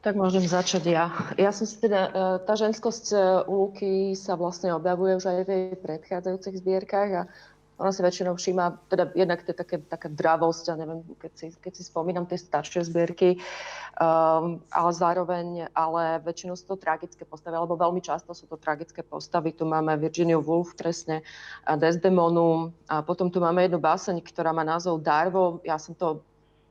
Tak môžem začať ja. Ja som si teda, tá ženskosť u Luky sa vlastne objavuje už aj v jej predchádzajúcich zbierkach a ona si väčšinou všíma, teda jednak to je také, taká dravosť, ja neviem, keď si, keď si spomínam tie staršie zbierky, um, ale zároveň, ale väčšinou sú to tragické postavy, alebo veľmi často sú to tragické postavy. Tu máme Virginia Woolf, presne, a Desdemonu, a potom tu máme jednu báseň, ktorá má názov Darvo. Ja som to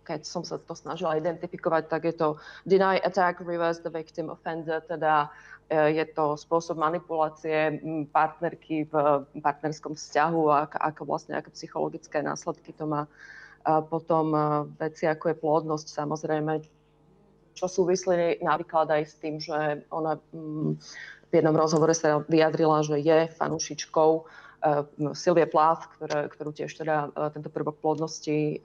keď som sa to snažila identifikovať, tak je to deny, attack, reverse the victim, offender, teda je to spôsob manipulácie partnerky v partnerskom vzťahu a ako vlastne aké psychologické následky to má. A potom veci ako je plodnosť samozrejme, čo súvislí napríklad aj s tým, že ona v jednom rozhovore sa vyjadrila, že je fanúšičkou Sylvie Plath, ktorú tiež teda tento prvok plodnosti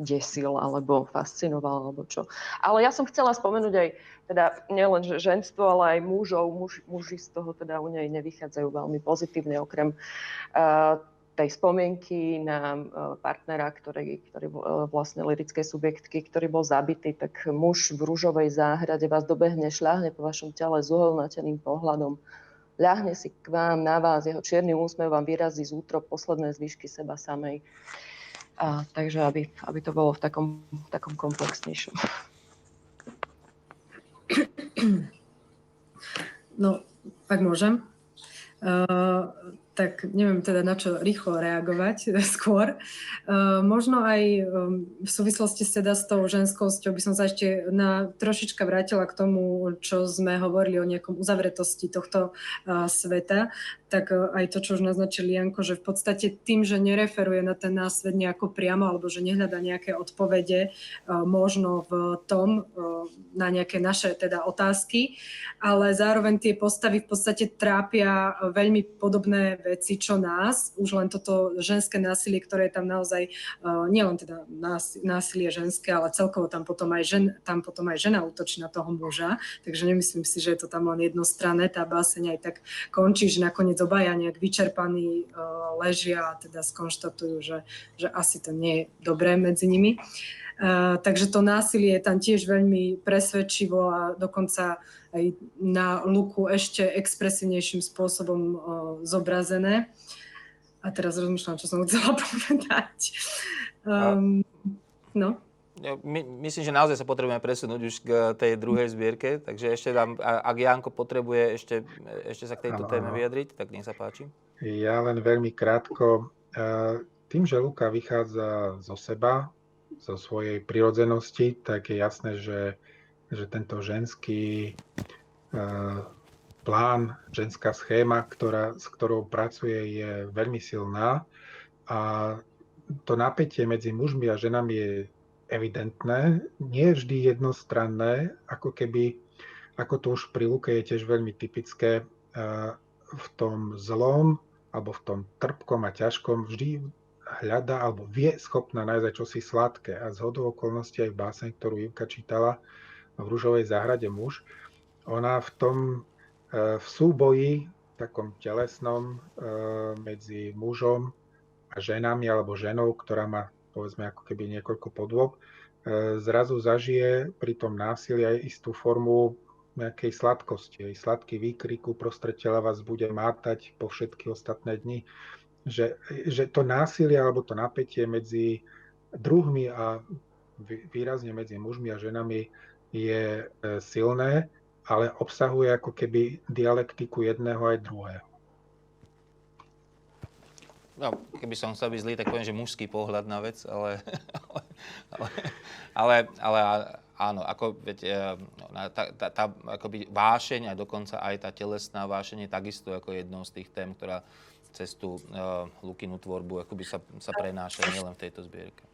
desil alebo fascinoval alebo čo. Ale ja som chcela spomenúť aj teda nielen ženstvo, ale aj mužov. Muž, muži z toho teda u nej nevychádzajú veľmi pozitívne, okrem uh, tej spomienky na uh, partnera, ktorý, ktorý uh, vlastne lirickej subjektky, ktorý bol zabitý, tak muž v rúžovej záhrade vás dobehne, šľahne po vašom tele s uholnateným pohľadom ľahne si k vám, na vás, jeho čierny úsmev vám vyrazí z útrop posledné zvyšky seba samej. A, takže aby, aby to bolo v takom, takom komplexnejšom. No, tak môžem. Uh, tak neviem teda na čo rýchlo reagovať skôr. Uh, možno aj um, v súvislosti teda s tou ženskosťou by som sa ešte na, trošička vrátila k tomu, čo sme hovorili o nejakom uzavretosti tohto uh, sveta. Tak e, aj to, čo už naznačil Janko, že v podstate tým, že nereferuje na ten násvet nejako priamo, alebo že nehľada nejaké odpovede, možno v tom, na nejaké naše teda otázky, ale zároveň tie postavy v podstate trápia veľmi podobné veci, čo nás, už len toto ženské násilie, ktoré je tam naozaj, nielen teda násilie ženské, ale celkovo tam potom aj, žen, tam potom aj žena útočí na toho muža, takže nemyslím si, že je to tam len jednostranné, tá báseň aj tak končí, že nakoniec obaja nejak vyčerpaní uh, ležia a teda skonštatujú, že, že asi to nie je dobré medzi nimi. Uh, takže to násilie je tam tiež veľmi presvedčivo a dokonca aj na luku ešte expresívnejším spôsobom uh, zobrazené. A teraz rozmýšľam, čo som chcela povedať. Um, no my, myslím, že naozaj sa potrebujeme presunúť už k tej druhej zbierke, takže ešte tam, ak Janko potrebuje ešte, ešte sa k tejto téme vyjadriť, tak nech sa páči. Ja len veľmi krátko. E, tým, že Luka vychádza zo seba, zo svojej prirodzenosti, tak je jasné, že, že tento ženský e, plán, ženská schéma, ktorá, s ktorou pracuje, je veľmi silná a to napätie medzi mužmi a ženami je evidentné, nie vždy jednostranné, ako keby, ako to už pri Luke je tiež veľmi typické, eh, v tom zlom alebo v tom trpkom a ťažkom vždy hľada alebo vie schopná nájsť aj čosi sladké. A z hodou okolností aj v báseň, ktorú Ivka čítala v Rúžovej záhrade muž, ona v tom eh, v súboji takom telesnom eh, medzi mužom a ženami alebo ženou, ktorá má povedzme ako keby niekoľko podôb, e, zrazu zažije pri tom násilí aj istú formu nejakej sladkosti. Aj sladký výkrik uprostred tela vás bude mátať po všetky ostatné dni. Že, že to násilie alebo to napätie medzi druhmi a výrazne medzi mužmi a ženami je e, silné, ale obsahuje ako keby dialektiku jedného aj druhého no, keby som chcel byť zlý, tak poviem, že mužský pohľad na vec, ale, ale, ale, ale áno, ako veď, e, no, tá, tá, tá akoby vášeň a dokonca aj tá telesná vášeň je takisto ako jednou z tých tém, ktorá cez tú uh, Lukinu tvorbu akoby sa, sa prenáša nielen v tejto zbierke.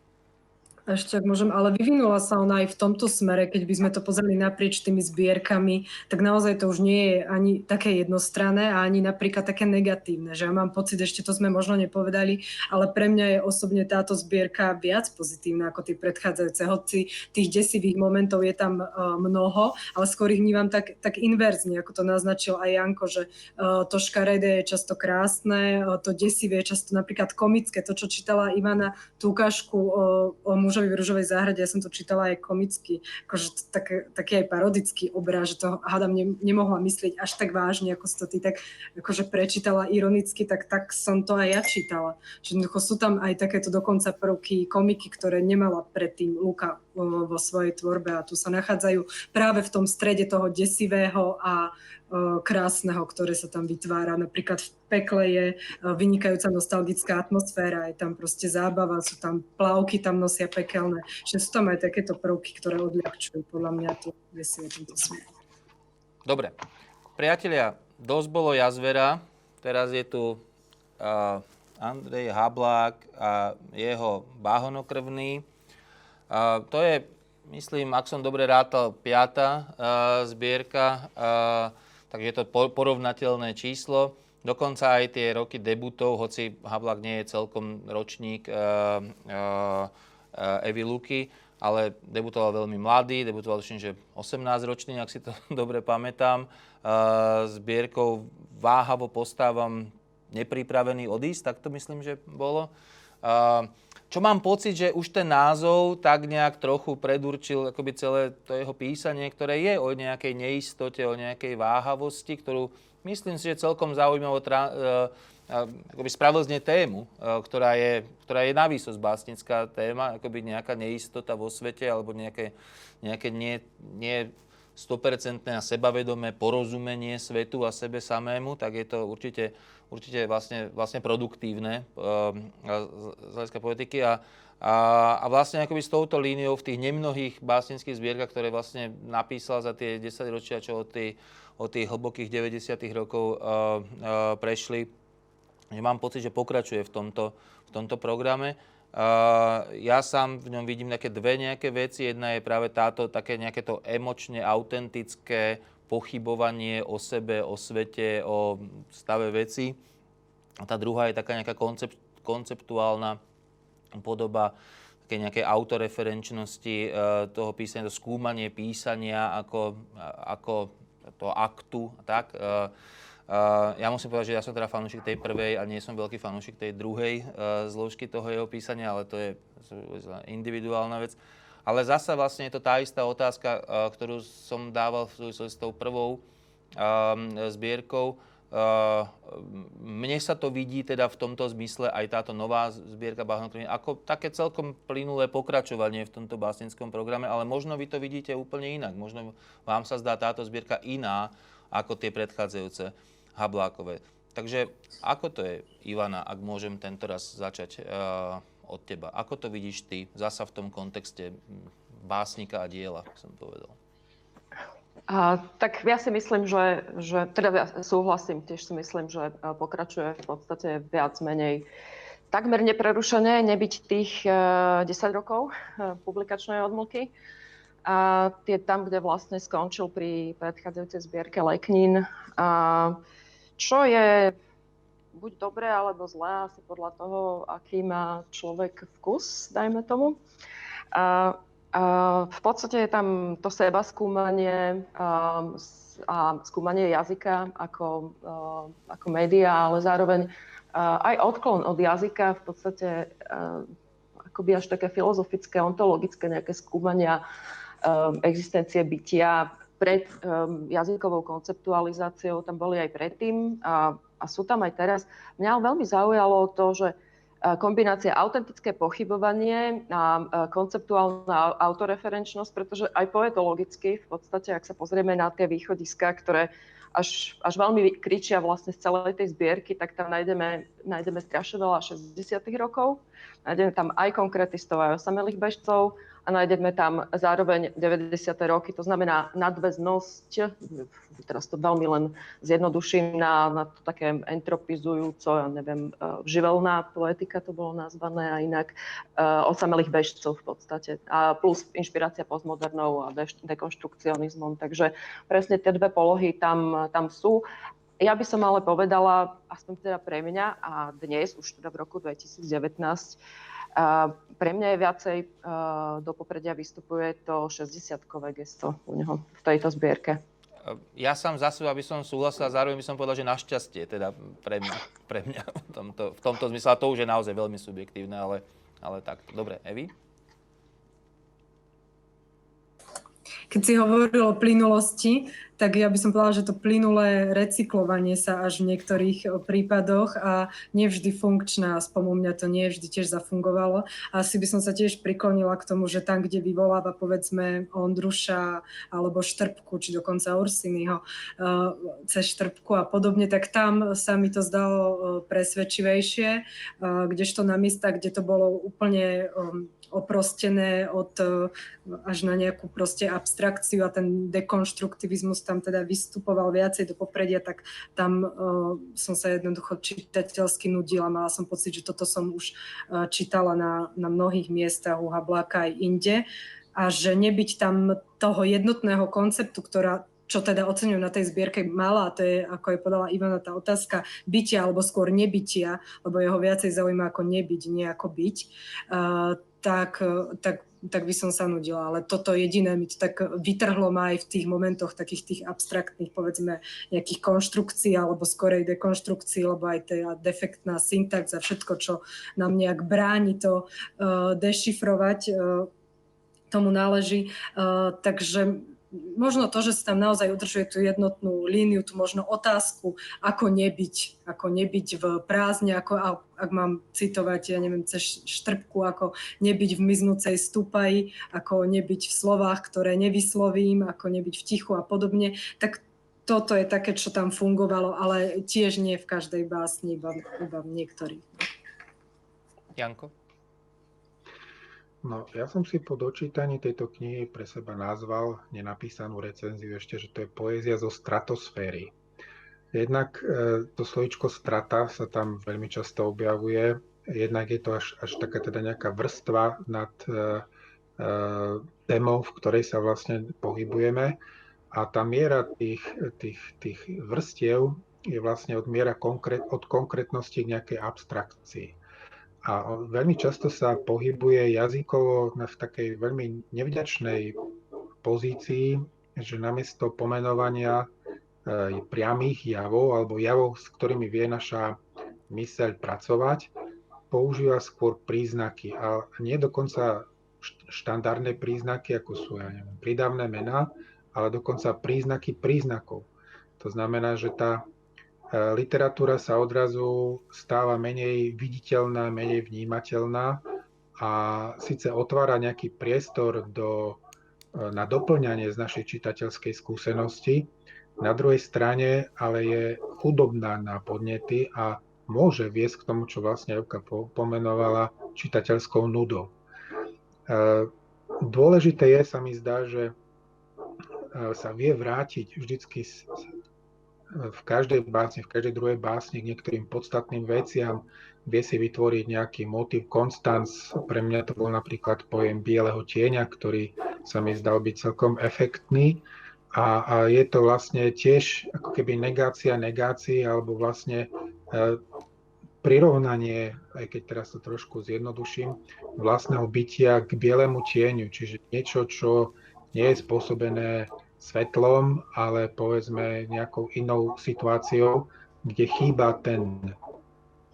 Ešte ak môžem, ale vyvinula sa ona aj v tomto smere, keď by sme to pozreli naprieč tými zbierkami, tak naozaj to už nie je ani také jednostranné a ani napríklad také negatívne, že ja mám pocit, ešte to sme možno nepovedali, ale pre mňa je osobne táto zbierka viac pozitívna ako tie predchádzajúce, hoci tých desivých momentov je tam uh, mnoho, ale skôr ich vnímam tak, tak inverzne, ako to naznačil aj Janko, že uh, to škaredé je často krásne, uh, to desivé je často napríklad komické, to, čo čítala Ivana, tú ukážku o, o muž mužovi v ružovej záhrade, ja som to čítala aj komicky, akože tak, taký aj parodický obraz, že to hádam ne, nemohla myslieť až tak vážne, ako si to ty tak akože prečítala ironicky, tak, tak som to aj ja čítala. Že sú tam aj takéto dokonca prvky komiky, ktoré nemala predtým Luka vo svojej tvorbe a tu sa nachádzajú práve v tom strede toho desivého a krásneho, ktoré sa tam vytvára. Napríklad v pekle je vynikajúca nostalgická atmosféra, je tam proste zábava, sú tam plavky, tam nosia pekelné. Že sú tam aj takéto prvky, ktoré odľahčujú podľa mňa to desivé tento smer. Dobre. Priatelia, dosť bolo jazvera, teraz je tu uh, Andrej Hablák a jeho báhonokrvný. To je, myslím, ak som dobre rátal, piata uh, zbierka. Uh, takže je to porovnateľné číslo. Dokonca aj tie roky debutov, hoci Havlak nie je celkom ročník uh, uh, Evy Luky, ale debutoval veľmi mladý, debutoval tuším, že 18 ročný, ak si to dobre pamätám. Uh, zbierkou váhavo postávam nepripravený odísť, tak to myslím, že bolo. Uh, čo mám pocit, že už ten názov tak nejak trochu predurčil akoby celé to jeho písanie, ktoré je o nejakej neistote, o nejakej váhavosti, ktorú myslím si, že celkom zaujímavo tra- uh, akoby spravil z nej tému, uh, ktorá je, ktorá je navýsosť básnická téma, akoby nejaká neistota vo svete alebo nejaké, nejaké nie, nie 100% a sebavedomé porozumenie svetu a sebe samému, tak je to určite určite vlastne, vlastne produktívne ehm, z hľadiska politiky a, a, a vlastne akoby s touto líniou v tých nemnohých básnických zbierkach, ktoré vlastne napísal za tie 10 ročia, čo od tej, od tých hlbokých 90. rokov uh, uh, prešli. Že mám pocit, že pokračuje v tomto, v tomto programe. Uh, ja sám v ňom vidím nejaké dve nejaké veci. Jedna je práve táto také nejaké to emočne autentické pochybovanie o sebe, o svete, o stave veci. A tá druhá je taká nejaká koncept, konceptuálna podoba také nejakej autoreferenčnosti e, toho písania, to skúmanie písania ako, ako to aktu. Tak. E, e, ja musím povedať, že ja som teda fanúšik tej prvej a nie som veľký fanúšik tej druhej zložky toho jeho písania, ale to je individuálna vec. Ale zasa vlastne je to tá istá otázka, ktorú som dával v súvislosti s tou prvou zbierkou Uh, mne sa to vidí teda v tomto zmysle aj táto nová zbierka Bahnokriny ako také celkom plynulé pokračovanie v tomto básnickom programe, ale možno vy to vidíte úplne inak. Možno vám sa zdá táto zbierka iná ako tie predchádzajúce Hablákové. Takže ako to je, Ivana, ak môžem tento raz začať uh, od teba? Ako to vidíš ty zasa v tom kontexte básnika a diela, som povedal? A, tak ja si myslím, že, že teda ja súhlasím, tiež si myslím, že pokračuje v podstate viac menej takmer neprerušené, nebyť tých uh, e, 10 rokov uh, publikačnej odmlky. A tie tam, kde vlastne skončil pri predchádzajúcej zbierke Leknín. A, čo je buď dobré alebo zlé, asi podľa toho, aký má človek vkus, dajme tomu. A, v podstate je tam to seba skúmanie a skúmanie jazyka ako, ako média, ale zároveň aj odklon od jazyka v podstate akoby až také filozofické, ontologické nejaké skúmania existencie bytia pred jazykovou konceptualizáciou, tam boli aj predtým a, a sú tam aj teraz. Mňa veľmi zaujalo to, že kombinácia autentické pochybovanie a konceptuálna autoreferenčnosť, pretože aj poetologicky, v podstate, ak sa pozrieme na tie východiska, ktoré až, až veľmi kričia vlastne z celej tej zbierky, tak tam nájdeme, nájdeme strašne veľa 60. rokov, nájdeme tam aj konkrétistov, aj osamelých bežcov, a nájdeme tam zároveň 90. roky, to znamená nadväznosť, teraz to veľmi len zjednoduším na, na to také entropizujúco, ja neviem, e, živelná poetika to bolo nazvané a inak uh, osamelých bežcov v podstate. A plus inšpirácia postmodernou a dekonštrukcionizmom. Takže presne tie dve polohy tam, tam sú. Ja by som ale povedala, aspoň teda pre mňa a dnes, už teda v roku 2019, a pre mňa je viacej uh, do popredia vystupuje to 60-kové gesto u neho v tejto zbierke. Ja sám za seba by som súhlasil a zároveň by som povedal, že našťastie teda pre mňa, pre mňa v, tomto, v tomto zmysle. A to už je naozaj veľmi subjektívne, ale, ale tak. Dobre, Evi? Keď si hovoril o plynulosti, tak ja by som povedala, že to plynulé recyklovanie sa až v niektorých eh, prípadoch a nevždy funkčná, aspoň u mňa to nie vždy tiež zafungovalo. Asi by som sa tiež priklonila k tomu, že tam, kde vyvoláva povedzme Ondruša alebo Štrbku, či dokonca Ursinyho eh, cez Štrbku a podobne, tak tam sa mi to zdalo eh, presvedčivejšie, kdežto na miestach, kde to bolo úplne oprostené od až na nejakú proste abstrakciu a ten dekonštruktivizmus tam teda vystupoval viacej do popredia, tak tam uh, som sa jednoducho čitateľsky nudila. Mala som pocit, že toto som už uh, čítala na, na mnohých miestach u Habláka aj inde a že nebyť tam toho jednotného konceptu, ktorá čo teda oceňujem na tej zbierke mala, to je, ako je podala Ivana, tá otázka bytia alebo skôr nebytia, lebo jeho viacej zaujíma ako nebyť, nie ako byť, uh, tak, tak tak by som sa nudila. Ale toto jediné mi to tak vytrhlo ma aj v tých momentoch takých tých abstraktných, povedzme, nejakých konštrukcií alebo skorej dekonštrukcií, lebo aj tá defektná syntax a všetko, čo nám nejak bráni to uh, dešifrovať, uh, tomu náleží. Uh, takže možno to, že sa tam naozaj udržuje tú jednotnú líniu, tú možno otázku, ako nebyť, ako nebyť v prázdne, ako, ak mám citovať, ja neviem, cez štrbku, ako nebyť v miznúcej stupaji, ako nebyť v slovách, ktoré nevyslovím, ako nebyť v tichu a podobne, tak toto je také, čo tam fungovalo, ale tiež nie v každej básni, iba, iba v niektorých. Janko? No, ja som si po dočítaní tejto knihy pre seba nazval nenapísanú recenziu ešte, že to je poézia zo stratosféry. Jednak e, to slovičko strata sa tam veľmi často objavuje, jednak je to až, až taká teda nejaká vrstva nad e, e, témou, v ktorej sa vlastne pohybujeme. A tá miera tých, tých, tých vrstiev je vlastne od miera konkrét, od konkrétnosti k nejakej abstrakcii. A veľmi často sa pohybuje jazykovo v takej veľmi nevďačnej pozícii, že namiesto pomenovania e, priamých javov alebo javov, s ktorými vie naša myseľ pracovať, používa skôr príznaky. A nie dokonca štandardné príznaky, ako sú ja neviem, pridavné mená, ale dokonca príznaky príznakov. To znamená, že tá literatúra sa odrazu stáva menej viditeľná, menej vnímateľná a síce otvára nejaký priestor do, e, na doplňanie z našej čitateľskej skúsenosti, na druhej strane ale je chudobná na podnety a môže viesť k tomu, čo vlastne Evka pomenovala čitateľskou nudou. E, dôležité je, sa mi zdá, že sa vie vrátiť vždycky v každej básni, v každej druhej básni k niektorým podstatným veciam, vie si vytvoriť nejaký motiv. Konstanc, pre mňa to bol napríklad pojem bieleho tieňa, ktorý sa mi zdal byť celkom efektný. A, a je to vlastne tiež ako keby negácia negácií, alebo vlastne e, prirovnanie, aj keď teraz to trošku zjednoduším, vlastného bytia k bielemu tieňu, čiže niečo, čo nie je spôsobené svetlom, ale povedzme nejakou inou situáciou, kde chýba ten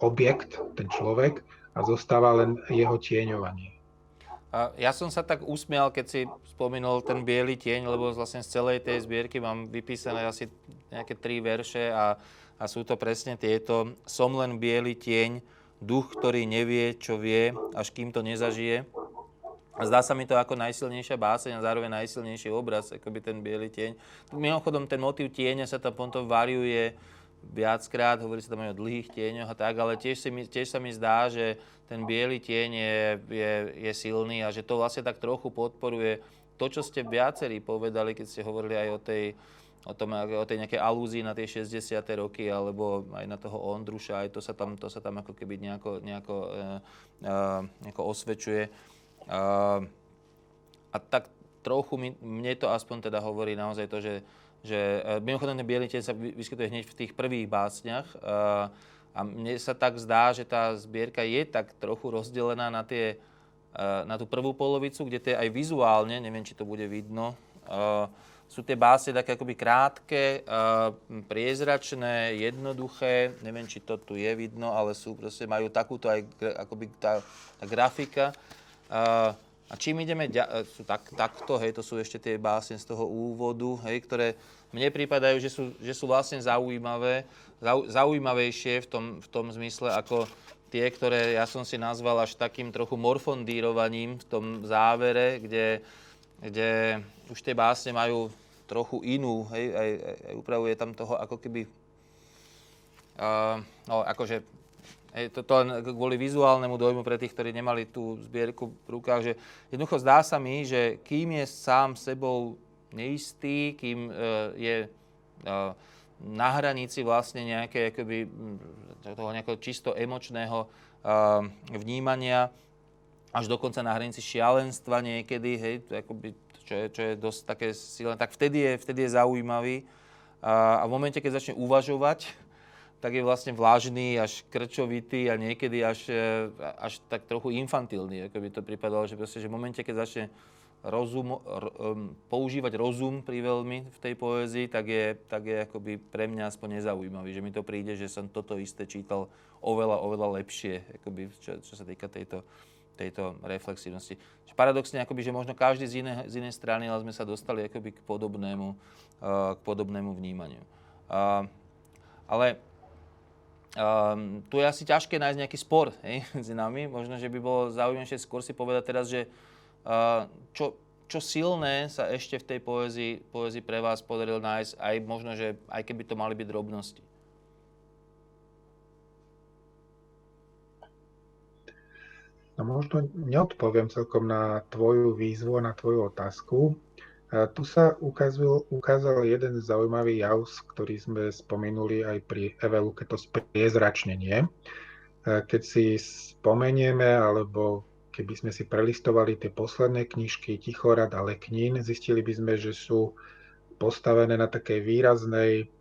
objekt, ten človek a zostáva len jeho tieňovanie. Ja som sa tak usmial, keď si spomenul ten biely tieň, lebo vlastne z celej tej zbierky mám vypísané asi nejaké tri verše a, a sú to presne tieto. Som len biely tieň, duch, ktorý nevie, čo vie, až kým to nezažije. A zdá sa mi to ako najsilnejšia báseň a zároveň najsilnejší obraz, akoby ten biely tieň. Mimochodom, ten motív tieňa sa tam potom variuje viackrát, hovorí sa tam aj o dlhých tieňoch a tak, ale tiež, si mi, tiež sa mi zdá, že ten biely tieň je, je, je silný a že to vlastne tak trochu podporuje to, čo ste viacerí povedali, keď ste hovorili aj o tej, o, tom, o tej nejakej alúzii na tie 60. roky, alebo aj na toho Ondruša, aj to sa tam, to sa tam ako keby nejako, nejako, e, e, nejako osvedčuje. A tak trochu mi, mne to aspoň teda hovorí naozaj to, že, že e, mimochodom ten biely sa vyskytuje hneď v tých prvých básniach a mne sa tak zdá, že tá zbierka je tak trochu rozdelená na, tie, e, na tú prvú polovicu, kde to aj vizuálne, neviem, či to bude vidno, sú tie básne také akoby krátke, priezračné, jednoduché, neviem, či to tu je vidno, ale sú proste, majú takúto aj akoby tá, tá grafika. A čím ideme, e, tak, takto, hej, to sú ešte tie básne z toho úvodu, hej, ktoré mne prípadajú, že sú, že sú vlastne zaujímavé, zau, zaujímavejšie v tom, v tom zmysle ako tie, ktoré ja som si nazval až takým trochu morfondírovaním v tom závere, kde, kde už tie básne majú trochu inú, hej, aj, aj upravuje tam toho ako keby, uh, no akože Hej, toto len kvôli vizuálnemu dojmu pre tých, ktorí nemali tú zbierku v rukách, že jednoducho zdá sa mi, že kým je sám sebou neistý, kým uh, je uh, na hranici vlastne nejaké, akoby, toho nejakého čisto emočného uh, vnímania, až dokonca na hranici šialenstva niekedy, hej, akoby, čo, je, čo je dosť také silné, tak vtedy je, vtedy je zaujímavý. A, a v momente, keď začne uvažovať, tak je vlastne vlážný, až krčovitý a niekedy až, e, až tak trochu infantilný. Ako by to pripadalo, že, proste, že v momente, keď začne rozum, r, um, používať rozum pri veľmi v tej poézii, tak je, tak je akoby pre mňa aspoň nezaujímavý. Že mi to príde, že som toto isté čítal oveľa, oveľa lepšie, akoby, čo, čo sa týka tejto, tejto reflexívnosti. Čiže paradoxne, akoby, že možno každý z, iné, z inej strany, ale sme sa dostali akoby k podobnému, uh, k podobnému vnímaniu. Uh, ale Um, tu je asi ťažké nájsť nejaký spor hej, medzi nami. Možno, že by bolo zaujímavejšie skôr si povedať teraz, že uh, čo, čo silné sa ešte v tej poézii, poézii pre vás podarilo nájsť, aj možno, že aj keby to mali byť drobnosti. No možno neodpoviem celkom na tvoju výzvu na tvoju otázku. A tu sa ukázal, ukázal jeden zaujímavý jav, ktorý sme spomenuli aj pri Eveluke, to spriezračnenie. Keď si spomenieme, alebo keby sme si prelistovali tie posledné knižky Tichorad a Leknín, zistili by sme, že sú postavené na takej výraznej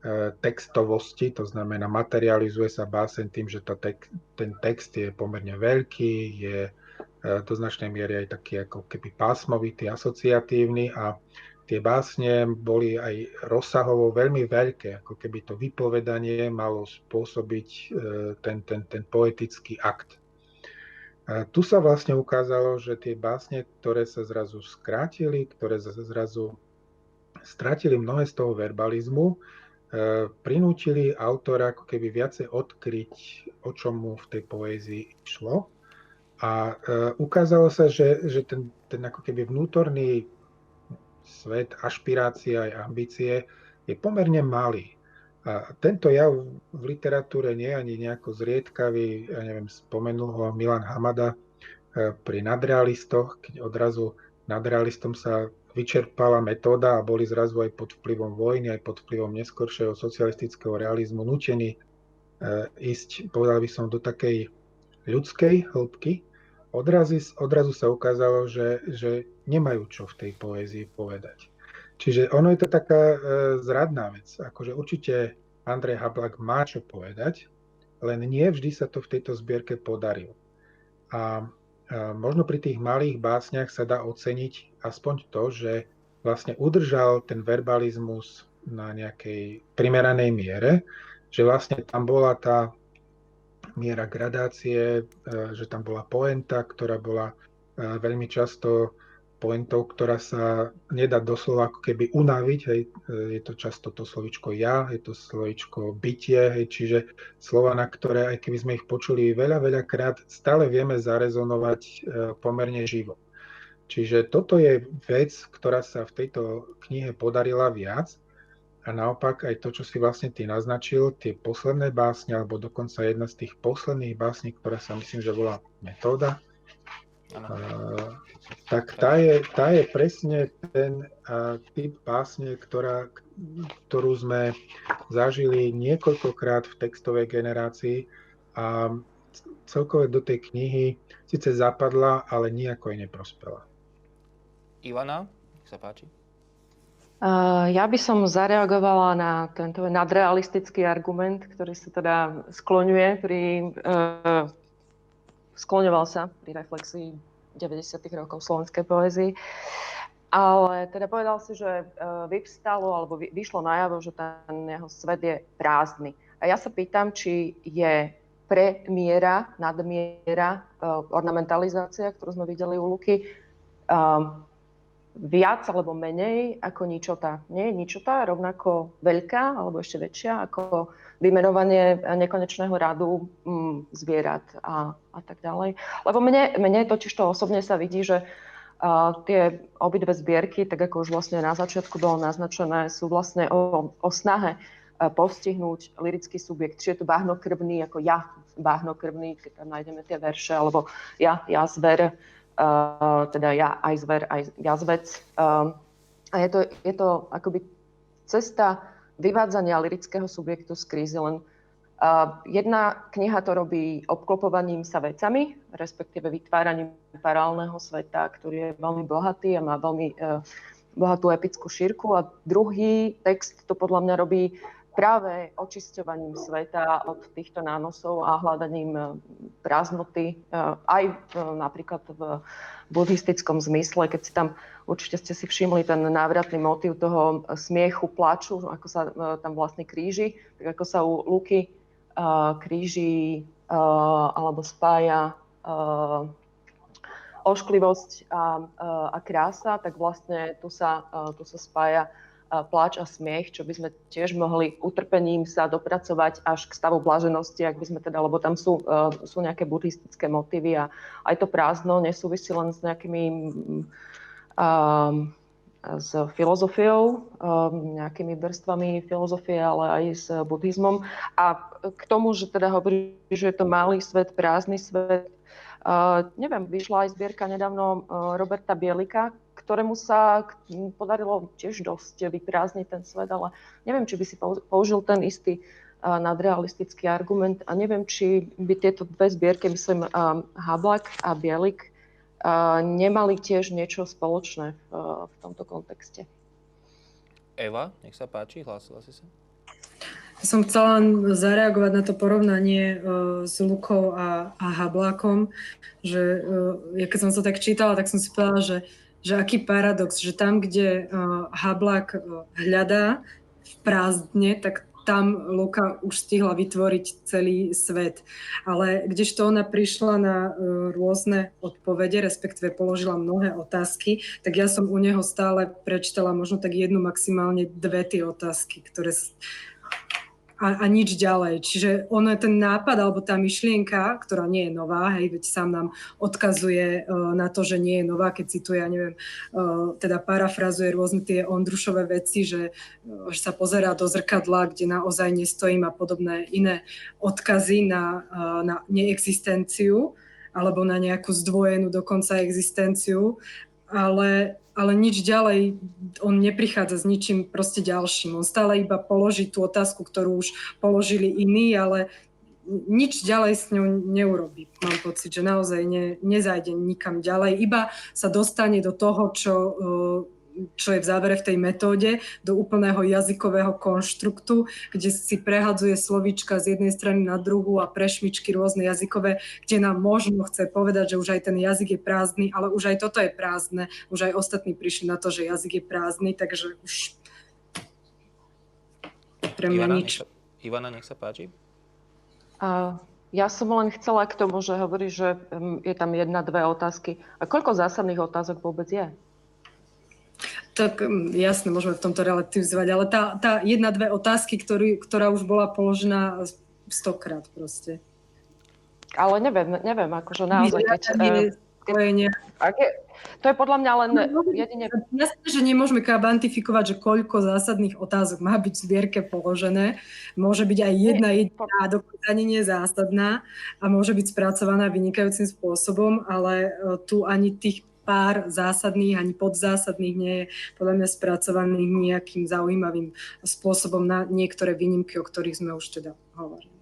E, textovosti, to znamená materializuje sa básen tým, že tek, ten text je pomerne veľký, je do značnej miery aj taký ako keby pásmovitý, asociatívny a tie básne boli aj rozsahovo veľmi veľké, ako keby to vypovedanie malo spôsobiť e, ten, ten, ten poetický akt. A tu sa vlastne ukázalo, že tie básne, ktoré sa zrazu skrátili, ktoré sa zrazu stratili mnohé z toho verbalizmu, E, prinútili autora ako keby viacej odkryť, o čom mu v tej poézii išlo. A e, ukázalo sa, že, že ten, ten ako keby vnútorný svet, ašpirácia aj ambície je pomerne malý. A tento jav v literatúre nie je ani nejako zriedkavý, ja neviem, spomenul ho Milan Hamada e, pri nadrealistoch, keď odrazu nadrealistom sa vyčerpala metóda a boli zrazu aj pod vplyvom vojny, aj pod vplyvom neskoršieho socialistického realizmu nutení e, ísť, povedal by som, do takej ľudskej hĺbky. Odrazu, odrazu sa ukázalo, že, že nemajú čo v tej poézii povedať. Čiže ono je to taká e, zradná vec. Akože určite Andrej Hablak má čo povedať, len nie vždy sa to v tejto zbierke podarilo. A možno pri tých malých básniach sa dá oceniť aspoň to, že vlastne udržal ten verbalizmus na nejakej primeranej miere, že vlastne tam bola tá miera gradácie, e, že tam bola poenta, ktorá bola e, veľmi často pointou, ktorá sa nedá doslova ako keby unaviť. Hej. Je to často to slovičko ja, je to slovičko bytie, hej. čiže slova, na ktoré, aj keby sme ich počuli veľa, veľa krát, stále vieme zarezonovať e, pomerne živo. Čiže toto je vec, ktorá sa v tejto knihe podarila viac. A naopak aj to, čo si vlastne ty naznačil, tie posledné básne, alebo dokonca jedna z tých posledných básní, ktorá sa myslím, že bola metóda, Uh, tak tá je, tá je presne ten uh, typ básne, ktorá, ktorú sme zažili niekoľkokrát v textovej generácii a celkové do tej knihy síce zapadla, ale nejako jej neprospela. Ivana, nech sa páči. Uh, ja by som zareagovala na tento nadrealistický argument, ktorý sa teda skloňuje pri uh, skloňoval sa pri reflexii 90. rokov slovenskej poézii. Ale teda povedal si, že e, vyvstalo alebo vyšlo najavo, že ten jeho svet je prázdny. A ja sa pýtam, či je premiéra, nadmiera, ornamentalizácia, ktorú sme videli u Luky, um, viac alebo menej ako ničota. Nie je ničota rovnako veľká alebo ešte väčšia ako vymenovanie nekonečného radu mm, zvierat a, a tak ďalej. Lebo mne, mne totiž to osobne sa vidí, že uh, tie obidve zbierky, tak ako už vlastne na začiatku bolo naznačené, sú vlastne o, o snahe uh, postihnúť lirický subjekt. Či je to báhnokrvný, ako ja báhnokrvný, keď tam nájdeme tie verše, alebo ja, ja zver, teda ja aj zver, aj jazvec. Uh, a je to, je to akoby cesta vyvádzania lirického subjektu z krízy, len uh, jedna kniha to robí obklopovaním sa vecami, respektíve vytváraním parálneho sveta, ktorý je veľmi bohatý a má veľmi uh, bohatú epickú šírku a druhý text to podľa mňa robí práve očisťovaním sveta od týchto nánosov a hľadaním e, prázdnoty, e, aj e, napríklad v buddhistickom zmysle, keď si tam, určite ste si všimli ten návratný motív toho smiechu, plaču, ako sa tam vlastne kríži, tak ako sa u Luky kríži alebo spája ošklivosť a, a krása, tak vlastne tu sa, tu sa spája pláč a smiech, čo by sme tiež mohli utrpením sa dopracovať až k stavu blaženosti, ak by sme teda, lebo tam sú, e, sú nejaké buddhistické motívy a aj to prázdno nesúvisí len s nejakými um, s filozofiou, nejakými vrstvami filozofie, ale aj s buddhizmom. A k tomu, že teda hovorí, že je to malý svet, prázdny svet, neviem, vyšla aj zbierka nedávno Roberta Bielika, ktorému sa podarilo tiež dosť vyprázdniť ten svet, ale neviem, či by si použil ten istý nadrealistický argument a neviem, či by tieto dve zbierky, myslím, Hablak a Bielik, nemali tiež niečo spoločné v, v tomto kontexte. Eva, nech sa páči, hlásila si sa. Ja som chcela len zareagovať na to porovnanie uh, s Lukou a, a Hablákom, že uh, ja keď som to tak čítala, tak som si povedala, že, že aký paradox, že tam, kde uh, Hablák uh, hľadá v prázdne, tak tam Luka už stihla vytvoriť celý svet. Ale kdežto ona prišla na uh, rôzne odpovede, respektíve položila mnohé otázky, tak ja som u neho stále prečítala možno tak jednu, maximálne dve tie otázky, ktoré a, a nič ďalej. Čiže ono ten nápad alebo tá myšlienka, ktorá nie je nová, hej, veď sám nám odkazuje uh, na to, že nie je nová, keď cituje, ja neviem, uh, teda parafrazuje rôzne tie Ondrušové veci, že, uh, že sa pozerá do zrkadla, kde naozaj nestojím a podobné iné odkazy na, uh, na neexistenciu alebo na nejakú zdvojenú dokonca existenciu, ale ale nič ďalej, on neprichádza s ničím proste ďalším. On stále iba položí tú otázku, ktorú už položili iní, ale nič ďalej s ňou neurobí. Mám pocit, že naozaj ne, nezajde nikam ďalej, iba sa dostane do toho, čo čo je v závere v tej metóde, do úplného jazykového konštruktu, kde si prehadzuje slovíčka z jednej strany na druhú a prešmičky rôzne jazykové, kde nám možno chce povedať, že už aj ten jazyk je prázdny, ale už aj toto je prázdne. Už aj ostatní prišli na to, že jazyk je prázdny, takže už pre mňa Ivana, nič. Nech sa, Ivana, nech sa páči. A ja som len chcela k tomu, že hovorí, že mm, je tam jedna, dve otázky. A koľko zásadných otázok vôbec je? Tak mm, jasne, môžeme v tomto relativizovať, ale tá, tá jedna, dve otázky, ktorý, ktorá už bola položená stokrát proste. Ale neviem, neviem, akože naozaj, keď... Spojenia. To je podľa mňa len no, jedine... Jasne, že nemôžeme kvantifikovať, že koľko zásadných otázok má byť v zbierke položené. Môže byť aj jedna jediná, dokonca ani nie zásadná a môže byť spracovaná vynikajúcim spôsobom, ale e, tu ani tých pár zásadných ani podzásadných nie je podľa mňa spracovaných nejakým zaujímavým spôsobom na niektoré výnimky, o ktorých sme už teda hovorili.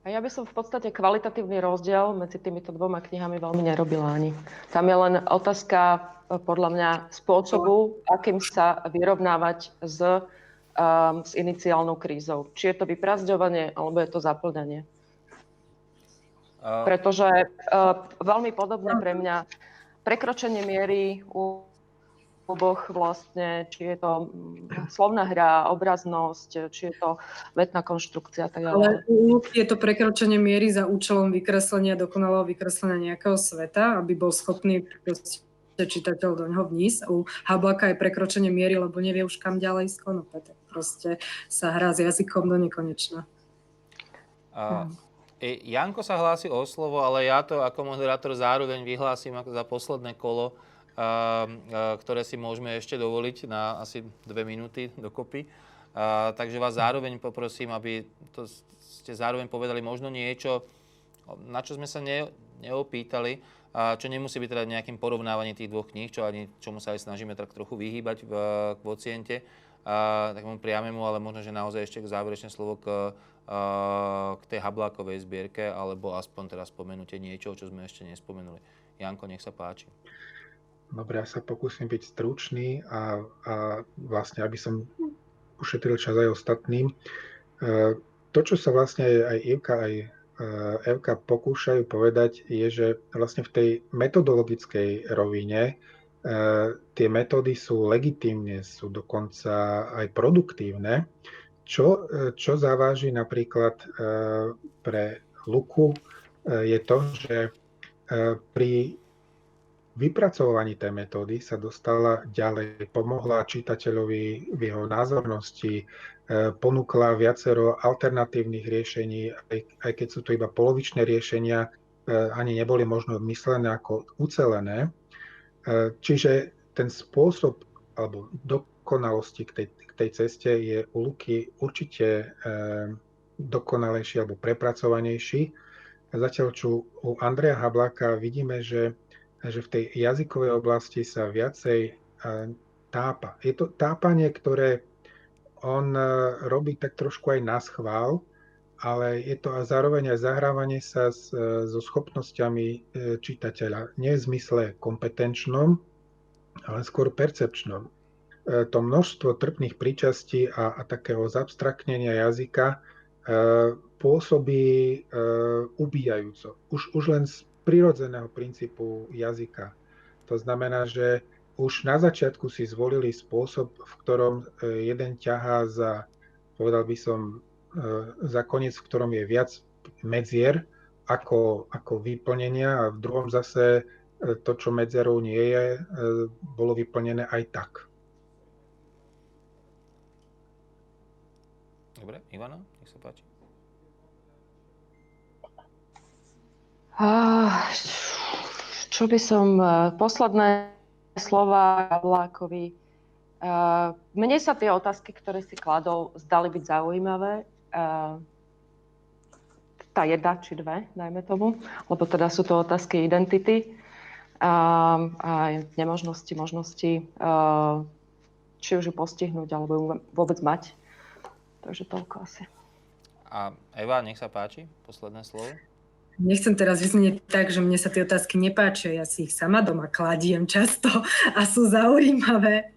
A ja by som v podstate kvalitatívny rozdiel medzi týmito dvoma knihami veľmi nerobila ani. Tam je len otázka e, podľa mňa spôsobu, akým sa vyrovnávať s, um, s iniciálnou krízou. Či je to vyprázdňovanie, alebo je to zaplňanie. Pretože uh, veľmi podobné pre mňa prekročenie miery u oboch vlastne, či je to mm, slovná hra, obraznosť, či je to vetná konštrukcia. Tak ale u je to prekročenie miery za účelom vykreslenia, dokonalého vykreslenia nejakého sveta, aby bol schopný čitateľ do neho vnísť. U Hablaka je prekročenie miery, lebo nevie už kam ďalej. Tak proste sa hrá s jazykom do nekonečna. A, E, Janko sa hlási o slovo, ale ja to ako moderátor zároveň vyhlásim za posledné kolo, ktoré si môžeme ešte dovoliť na asi dve minúty dokopy. Takže vás zároveň poprosím, aby to ste zároveň povedali možno niečo, na čo sme sa ne, neopýtali, čo nemusí byť teda nejakým porovnávaním tých dvoch kníh, čo ani čomu sa aj snažíme tak trochu vyhýbať v kvociente, a, takému priamému, ale možno, že naozaj ešte záverečné slovo k k tej Hablákovej zbierke, alebo aspoň teraz spomenutie niečo, čo sme ešte nespomenuli. Janko, nech sa páči. Dobre, ja sa pokúsim byť stručný a, a vlastne, aby som ušetril čas aj ostatným. E, to, čo sa vlastne aj Ivka, aj e, Evka pokúšajú povedať, je, že vlastne v tej metodologickej rovine e, tie metódy sú legitímne, sú dokonca aj produktívne, čo, e, čo zaváži napríklad e, pre Luku e, je to, že pri vypracovaní tej metódy sa dostala ďalej, pomohla čitateľovi v jeho názornosti, ponúkla viacero alternatívnych riešení, aj keď sú to iba polovičné riešenia, ani neboli možno myslené ako ucelené. Čiže ten spôsob alebo dokonalosti k tej tej ceste je u Luky určite eh, dokonalejší alebo prepracovanejší. Zatiaľ, čo u Andreja Habláka vidíme, že, že v tej jazykovej oblasti sa viacej tápa. Je to tápanie, ktoré on robí tak trošku aj na schvál, ale je to a zároveň aj zahrávanie sa s, so schopnosťami čitateľa. Nie v zmysle kompetenčnom, ale skôr percepčnom. E, to množstvo trpných príčastí a, a takého zabstraktnenia jazyka e, pôsobí ubíjajúco. Už, už len z prirodzeného princípu jazyka. To znamená, že už na začiatku si zvolili spôsob, v ktorom jeden ťahá za, povedal by som, za koniec, v ktorom je viac medzier ako, ako vyplnenia a v druhom zase e, to, čo medzerou nie je, e, bolo vyplnené aj tak. Dobre, Ivana, nech sa páči. Čo by som... E, posledné slova Vlákovi. Mne sa tie otázky, ktoré si kladol, zdali byť zaujímavé tá jedna či dve, dajme tomu, lebo teda sú to otázky identity a, a nemožnosti, možnosti, či už ju postihnúť, alebo ju vôbec mať. Takže toľko asi. A Eva, nech sa páči, posledné slovo. Nechcem teraz vyznieť tak, že mne sa tie otázky nepáčia. Ja si ich sama doma kladiem často a sú zaujímavé.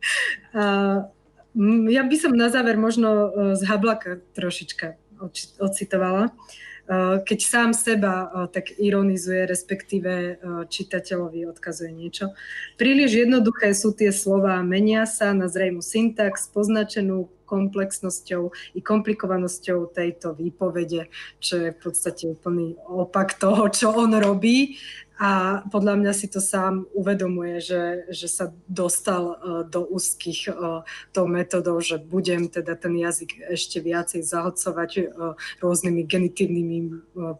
Mm, ja by som na záver možno e, z Hablaka trošička ocitovala. E, keď sám seba e, tak ironizuje, respektíve čitateľovi odkazuje niečo. Príliš jednoduché sú tie slova, menia sa na zrejmu syntax, poznačenú komplexnosťou i komplikovanosťou tejto výpovede, čo je v podstate úplný opak toho, čo on robí. A podľa mňa si to sám uvedomuje, že, že sa dostal uh, do úzkých uh, tou metodou, že budem teda ten jazyk ešte viacej zahodcovať uh, rôznymi genitívnymi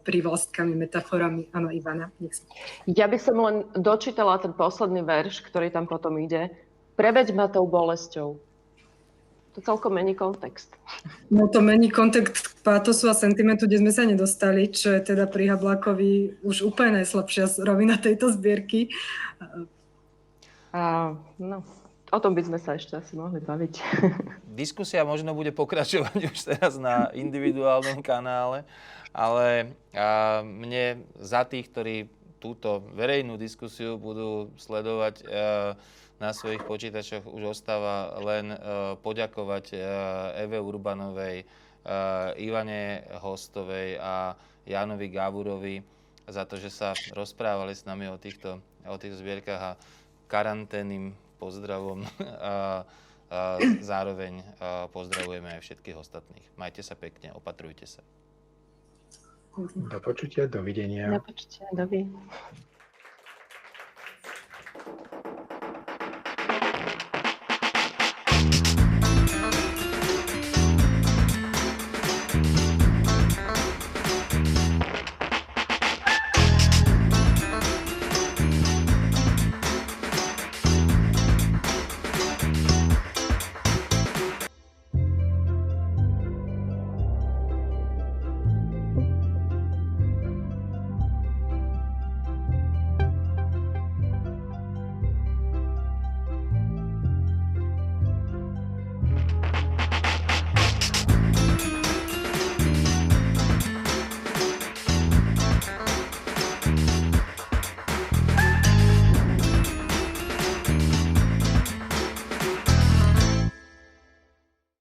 prívlastkami, metaforami. Áno, Ivana, nech sa. Ja by som len dočítala ten posledný verš, ktorý tam potom ide. Preveď ma tou bolesťou to celkom mení kontext. No to mení kontext pátosu a sentimentu, kde sme sa nedostali, čo je teda pri Hablákovi už úplne najslabšia rovina tejto zbierky. A, no, o tom by sme sa ešte asi mohli baviť. Diskusia možno bude pokračovať už teraz na individuálnom kanále, ale a, mne za tých, ktorí túto verejnú diskusiu budú sledovať, a, na svojich počítačoch už ostáva len uh, poďakovať uh, Eve Urbanovej, uh, Ivane Hostovej a Jánovi Gáburovi za to, že sa rozprávali s nami o týchto, o týchto zbierkach a karanténnym pozdravom a, a zároveň a pozdravujeme aj všetkých ostatných. Majte sa pekne, opatrujte sa. Do počutia, dovidenia. Do počutia, dovidenia.